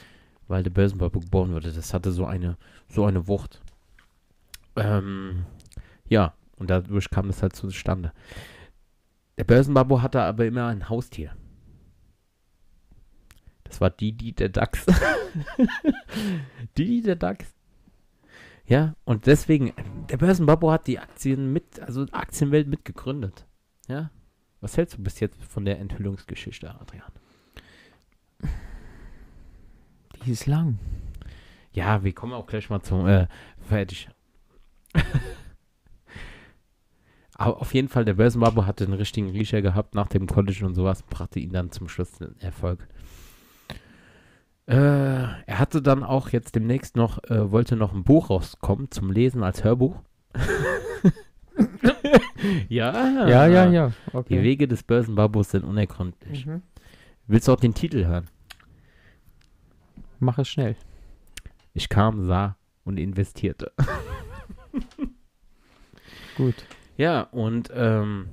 [SPEAKER 2] weil der Börsenbabo geboren wurde. Das hatte so eine, so eine Wucht. Ähm, ja, und dadurch kam das halt zustande. Der Börsenbabo hatte aber immer ein Haustier. Das war Didi der Dachs. Didi der Dachs. Ja, und deswegen, der Börsenbabo hat die Aktien mit, also Aktienwelt mitgegründet. Ja. Was hältst du bis jetzt von der Enthüllungsgeschichte, Adrian?
[SPEAKER 3] Die ist lang.
[SPEAKER 2] Ja, wir kommen auch gleich mal zum äh, fertig. Aber auf jeden Fall, der Börsenbabo hatte einen richtigen Riecher gehabt nach dem College und sowas, brachte ihn dann zum Schluss den Erfolg. Äh, er hatte dann auch jetzt demnächst noch, äh, wollte noch ein Buch rauskommen zum Lesen als Hörbuch. ja.
[SPEAKER 3] Ja, ja, ja.
[SPEAKER 2] Die
[SPEAKER 3] Okay.
[SPEAKER 2] Wege des Börsenbabos sind unergründlich.
[SPEAKER 3] Mhm.
[SPEAKER 2] Willst du auch den Titel hören?
[SPEAKER 3] Mach es schnell.
[SPEAKER 2] Ich kam, sah und investierte.
[SPEAKER 3] Gut.
[SPEAKER 2] Ja, und ähm,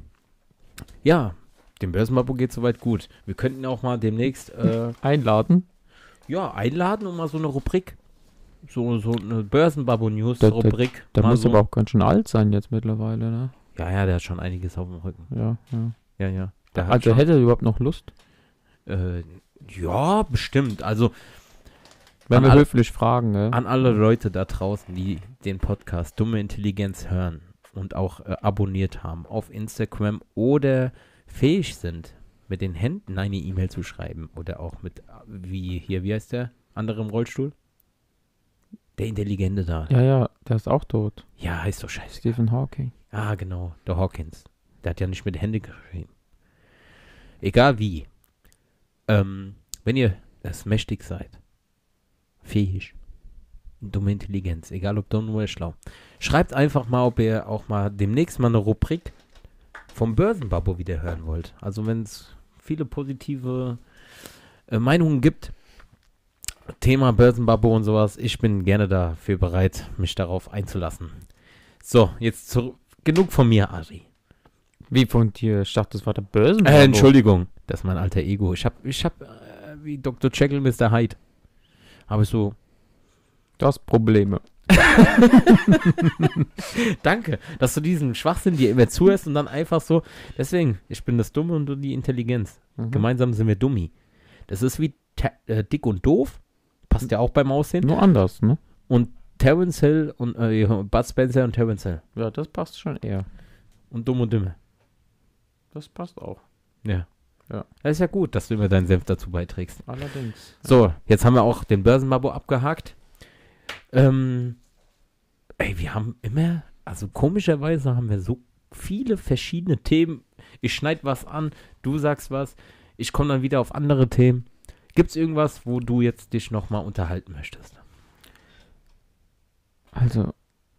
[SPEAKER 2] ja, dem Börsenbabo geht soweit gut. Wir könnten auch mal demnächst äh,
[SPEAKER 3] Einladen.
[SPEAKER 2] ja, einladen und mal so eine Rubrik, so, so eine Börsenbabo-News-Rubrik.
[SPEAKER 3] Der
[SPEAKER 2] mal
[SPEAKER 3] muss
[SPEAKER 2] so.
[SPEAKER 3] aber auch ganz schön alt sein jetzt mittlerweile, ne?
[SPEAKER 2] Ja, ja, der hat schon einiges auf dem Rücken.
[SPEAKER 3] Ja, ja.
[SPEAKER 2] Ja, ja. Der
[SPEAKER 3] Also
[SPEAKER 2] schon,
[SPEAKER 3] hätte er überhaupt noch Lust?
[SPEAKER 2] Äh, ja, bestimmt. Also
[SPEAKER 3] Wenn wir
[SPEAKER 2] alle-
[SPEAKER 3] höflich fragen, ne?
[SPEAKER 2] an alle Leute da draußen, die den Podcast Dumme Intelligenz hören und auch äh, abonniert haben auf Instagram oder fähig sind, mit den Händen eine E-Mail zu schreiben oder auch mit, wie hier, wie heißt der andere im Rollstuhl? Der Intelligente da.
[SPEAKER 3] Ja, ja, der ist auch tot.
[SPEAKER 2] Ja, heißt doch scheiße.
[SPEAKER 3] Stephen Hawking.
[SPEAKER 2] Ah, genau, der Hawkins. Der hat ja nicht mit Händen geschrieben. Egal wie. Ähm, wenn ihr es mächtig seid, fähig, dumme Intelligenz, egal ob dumm oder schlau, schreibt einfach mal, ob ihr auch mal demnächst mal eine Rubrik vom Börsenbabo wieder hören wollt. Also wenn es viele positive äh, Meinungen gibt, Thema Börsenbabo und sowas, ich bin gerne dafür bereit, mich darauf einzulassen. So, jetzt zurück. Genug von mir, Ari.
[SPEAKER 3] Wie von dir? Ich dachte, das war der Börsen.
[SPEAKER 2] Äh, Entschuldigung, das ist mein alter Ego. Ich hab, ich hab, äh, wie Dr. Jekyll, Mr. Hyde, habe ich so,
[SPEAKER 3] Du hast Probleme.
[SPEAKER 2] Danke, dass du diesen Schwachsinn dir immer zuhörst und dann einfach so. Deswegen, ich bin das Dumme und du die Intelligenz.
[SPEAKER 3] Mhm.
[SPEAKER 2] Gemeinsam sind wir Dummi. Das ist wie äh, dick und doof. Passt ja auch beim Aussehen.
[SPEAKER 3] Nur anders, ne?
[SPEAKER 2] Und Terence Hill und äh, Bud Spencer und Terence Hill.
[SPEAKER 3] Ja, das passt schon eher.
[SPEAKER 2] Und dumm und dümmer.
[SPEAKER 3] Das passt auch.
[SPEAKER 2] Ja.
[SPEAKER 3] Ja.
[SPEAKER 2] Das ist ja gut, dass du immer deinen Senf dazu beiträgst.
[SPEAKER 3] Allerdings.
[SPEAKER 2] So, jetzt haben wir auch den Börsenmabo abgehakt. Ähm, ey, wir haben immer, also komischerweise haben wir so viele verschiedene Themen. Ich schneide was an, du sagst was, ich komme dann wieder auf andere Themen. Gibt es irgendwas, wo du jetzt dich nochmal unterhalten möchtest?
[SPEAKER 3] Also,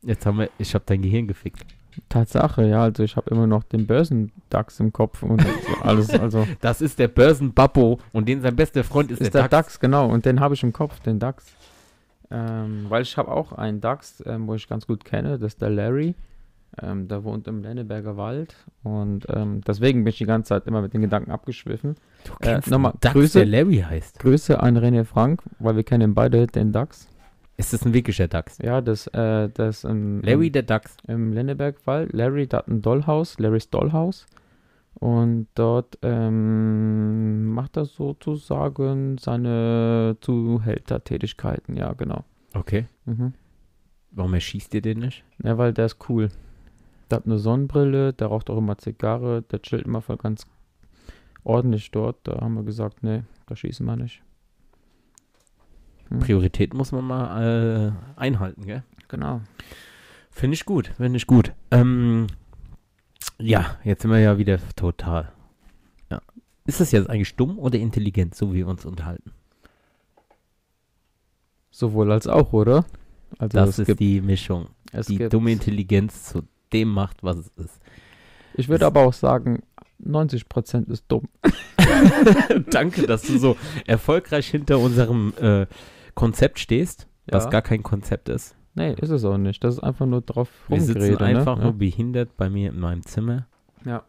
[SPEAKER 2] Jetzt haben wir, ich habe dein Gehirn gefickt.
[SPEAKER 3] Tatsache, ja. Also, ich habe immer noch den Börsendax im Kopf und alles. Also,
[SPEAKER 2] Das ist der Börsenbabbo und den sein bester Freund ist,
[SPEAKER 3] ist der DAX. genau. Und den habe ich im Kopf, den DAX. Ähm, weil ich habe auch einen DAX, ähm, wo ich ganz gut kenne, das ist der Larry. Ähm, der wohnt im Lenneberger Wald. Und ähm, deswegen bin ich die ganze Zeit immer mit den Gedanken abgeschwiffen.
[SPEAKER 2] Du
[SPEAKER 3] Äh,
[SPEAKER 2] kennst
[SPEAKER 3] nochmal,
[SPEAKER 2] einen Dachs,
[SPEAKER 3] Grüße.
[SPEAKER 2] der Larry heißt.
[SPEAKER 3] Grüße an René Frank, weil wir kennen beide den DAX.
[SPEAKER 2] Ist das ein wirklicher Dachs?
[SPEAKER 3] Ja, das, äh, das im,
[SPEAKER 2] Larry der Dachs.
[SPEAKER 3] im Lennebergwald. Larry, da hat ein Dollhaus, Larrys Dollhaus. Und dort ähm, macht er sozusagen seine Zuhältertätigkeiten, ja, genau.
[SPEAKER 2] Okay.
[SPEAKER 3] Mhm.
[SPEAKER 2] Warum erschießt ihr den nicht?
[SPEAKER 3] Ja, weil der ist cool. Der hat eine Sonnenbrille, der raucht auch immer Zigarre, der chillt immer voll ganz ordentlich dort. Da haben wir gesagt, nee, da schießen wir nicht. Hm,
[SPEAKER 2] Priorität muss man mal äh, einhalten, gell?
[SPEAKER 3] Genau.
[SPEAKER 2] Finde ich gut, finde ich gut. Ähm, ja, jetzt sind wir ja wieder total. Ja. Ist das jetzt eigentlich dumm oder intelligent, so wie wir uns unterhalten?
[SPEAKER 3] Sowohl als auch, oder? Also
[SPEAKER 2] Das ist die Mischung,
[SPEAKER 3] es
[SPEAKER 2] die dumme Intelligenz zu dem macht, was es ist.
[SPEAKER 3] Ich würde aber auch sagen, 90% ist dumm.
[SPEAKER 2] Danke, dass du so erfolgreich hinter unserem äh, Konzept stehst, was
[SPEAKER 3] Ja.
[SPEAKER 2] gar kein Konzept ist.
[SPEAKER 3] Nee, ist es auch nicht. Das ist einfach nur drauf
[SPEAKER 2] Wir sitzen
[SPEAKER 3] rumgerede.
[SPEAKER 2] einfach
[SPEAKER 3] ne?
[SPEAKER 2] nur behindert bei mir in meinem Zimmer
[SPEAKER 3] Ja.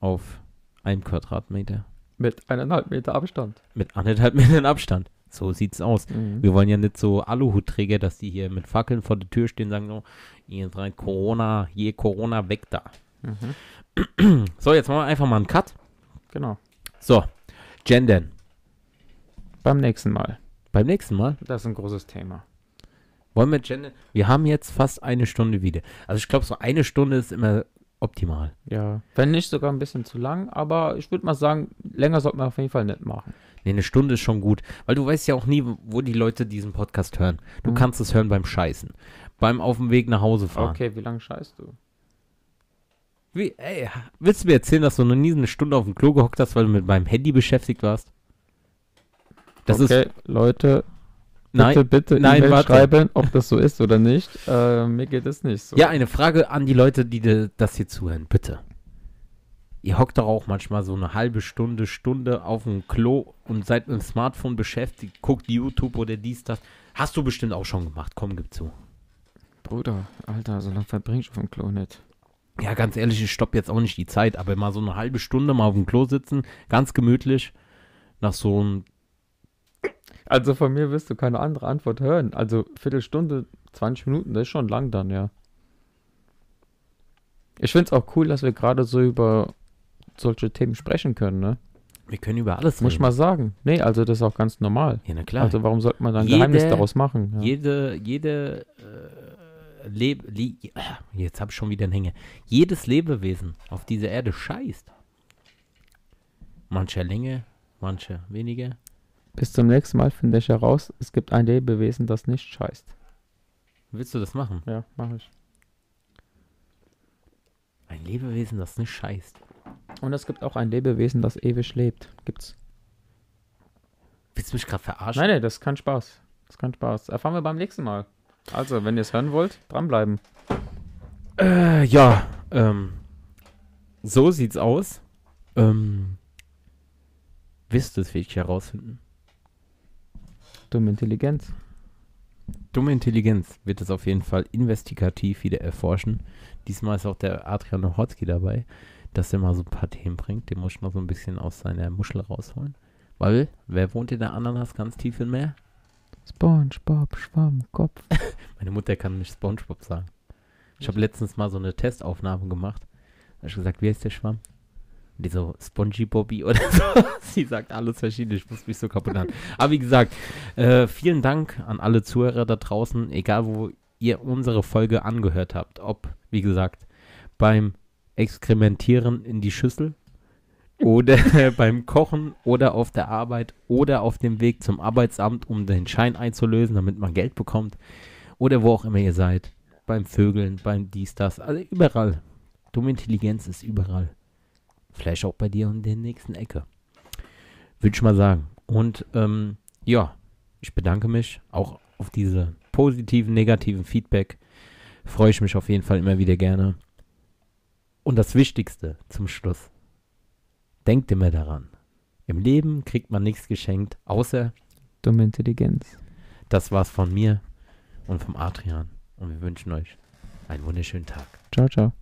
[SPEAKER 2] auf einem Quadratmeter
[SPEAKER 3] Mit eineinhalb Meter Abstand.
[SPEAKER 2] mit anderthalb Metern Abstand. So sieht's aus.
[SPEAKER 3] Mhm.
[SPEAKER 2] Wir wollen ja nicht so Aluhutträger, dass die hier mit Fackeln vor der Tür stehen und sagen, so, ihr seid Corona, je Corona weg da.
[SPEAKER 3] Mhm.
[SPEAKER 2] So, jetzt machen wir einfach mal einen Cut.
[SPEAKER 3] Genau.
[SPEAKER 2] So, Gendern.
[SPEAKER 3] Beim nächsten Mal.
[SPEAKER 2] Beim nächsten Mal
[SPEAKER 3] Das ist ein großes Thema.
[SPEAKER 2] wollen wir gendern. Wir haben jetzt fast eine Stunde wieder. Also ich glaube, so eine Stunde ist immer optimal.
[SPEAKER 3] Ja. Wenn nicht sogar ein bisschen zu lang, aber ich würde mal sagen, länger sollte man auf jeden Fall nicht machen.
[SPEAKER 2] Nee, eine Stunde ist schon gut. Weil du weißt ja auch nie, wo die Leute diesen Podcast hören. Du
[SPEAKER 3] Mhm.
[SPEAKER 2] kannst es hören beim Scheißen. Beim auf dem Weg nach Hause fahren.
[SPEAKER 3] Okay, wie lange scheißt du?
[SPEAKER 2] Wie, ey, willst du mir erzählen, dass du noch nie eine Stunde auf dem Klo gehockt hast, weil du mit meinem Handy beschäftigt warst? Das
[SPEAKER 3] okay,
[SPEAKER 2] ist.
[SPEAKER 3] Leute,
[SPEAKER 2] Nein.
[SPEAKER 3] bitte, bitte
[SPEAKER 2] nein,
[SPEAKER 3] E-Mail
[SPEAKER 2] warte.
[SPEAKER 3] schreiben, ob das so ist oder nicht. Äh, mir geht es nicht so.
[SPEAKER 2] Ja, eine Frage an die Leute, die das hier zuhören, bitte. Ihr hockt doch auch manchmal so eine halbe Stunde, Stunde auf dem Klo und seid mit dem Smartphone beschäftigt, guckt YouTube oder dies, das. Hast du bestimmt auch schon gemacht, komm, gib zu.
[SPEAKER 3] Bruder, Alter, so lange verbring ich auf dem Klo nicht.
[SPEAKER 2] Ja, ganz ehrlich, ich stopp jetzt auch nicht die Zeit, aber mal so eine halbe Stunde mal auf dem Klo sitzen, ganz gemütlich, nach so einem,
[SPEAKER 3] Also von mir wirst du keine andere Antwort hören. Also Viertelstunde, 20 Minuten, das ist schon lang dann, ja. Ich finde es auch cool, dass wir gerade so über solche Themen sprechen können, ne?
[SPEAKER 2] wir können über alles
[SPEAKER 3] Muss ich
[SPEAKER 2] reden.
[SPEAKER 3] mal sagen. Nee, also das ist auch ganz normal.
[SPEAKER 2] Ja, na klar.
[SPEAKER 3] Also warum sollte man dann
[SPEAKER 2] Jede-
[SPEAKER 3] Geheimnis daraus machen? Ja.
[SPEAKER 2] Jede, jede, äh, Leb, äh, jetzt habe ich schon wieder einen Hänger. Jedes Lebewesen auf dieser Erde scheißt. Manche länger, manche weniger.
[SPEAKER 3] Bis zum nächsten Mal finde ich heraus, es gibt ein Lebewesen, das nicht scheißt.
[SPEAKER 2] Willst du das machen?
[SPEAKER 3] Ja, mache ich.
[SPEAKER 2] Ein Lebewesen, das nicht scheißt.
[SPEAKER 3] Und es gibt auch ein Lebewesen, das ewig lebt. Gibt's.
[SPEAKER 2] Willst du mich gerade verarschen?
[SPEAKER 3] Nein, nein, das ist kein Spaß. Das ist kein Spaß. Erfahren wir beim nächsten Mal. Also, wenn ihr es hören wollt, dranbleiben.
[SPEAKER 2] Äh, ja, ähm, so sieht's aus. Ähm, wisst es, will ich herausfinden.
[SPEAKER 3] Dumme Intelligenz.
[SPEAKER 2] Dumme Intelligenz wird es auf jeden Fall investigativ wieder erforschen. Diesmal ist auch der Adrian Nochotzki dabei, dass er mal so ein paar Themen bringt. Den muss ich mal so ein bisschen aus seiner Muschel rausholen. Weil, wer wohnt in der Ananas ganz tief im Meer?
[SPEAKER 3] SpongeBob, Schwammkopf.
[SPEAKER 2] Meine Mutter kann nicht Spongebob sagen. Ich habe letztens mal so eine Testaufnahme gemacht. Da habe ich gesagt, wie heißt der Schwamm? Die so, Spongy Bobby oder so. Sie sagt alles verschiedene. Ich muss mich so kaputt an. Aber wie gesagt, äh, vielen Dank an alle Zuhörer da draußen, egal wo ihr unsere Folge angehört habt. Ob, wie gesagt, beim Exkrementieren in die Schüssel oder beim Kochen oder auf der Arbeit oder auf dem Weg zum Arbeitsamt, um den Schein einzulösen, damit man Geld bekommt. Oder wo auch immer ihr seid. Beim Vögeln, beim dies, das. Also überall. Dumme Intelligenz ist überall. Vielleicht auch bei dir in der nächsten Ecke. Würde ich mal sagen. Und ähm, ja, ich bedanke mich auch auf diese positiven, negativen Feedback. Freue ich mich auf jeden Fall immer wieder gerne. Und das Wichtigste zum Schluss. Denkt immer daran. Im Leben kriegt man nichts geschenkt, außer
[SPEAKER 3] Dumme Intelligenz.
[SPEAKER 2] das war's von mir und vom Adrian. Und wir wünschen euch einen wunderschönen Tag.
[SPEAKER 3] Ciao, ciao.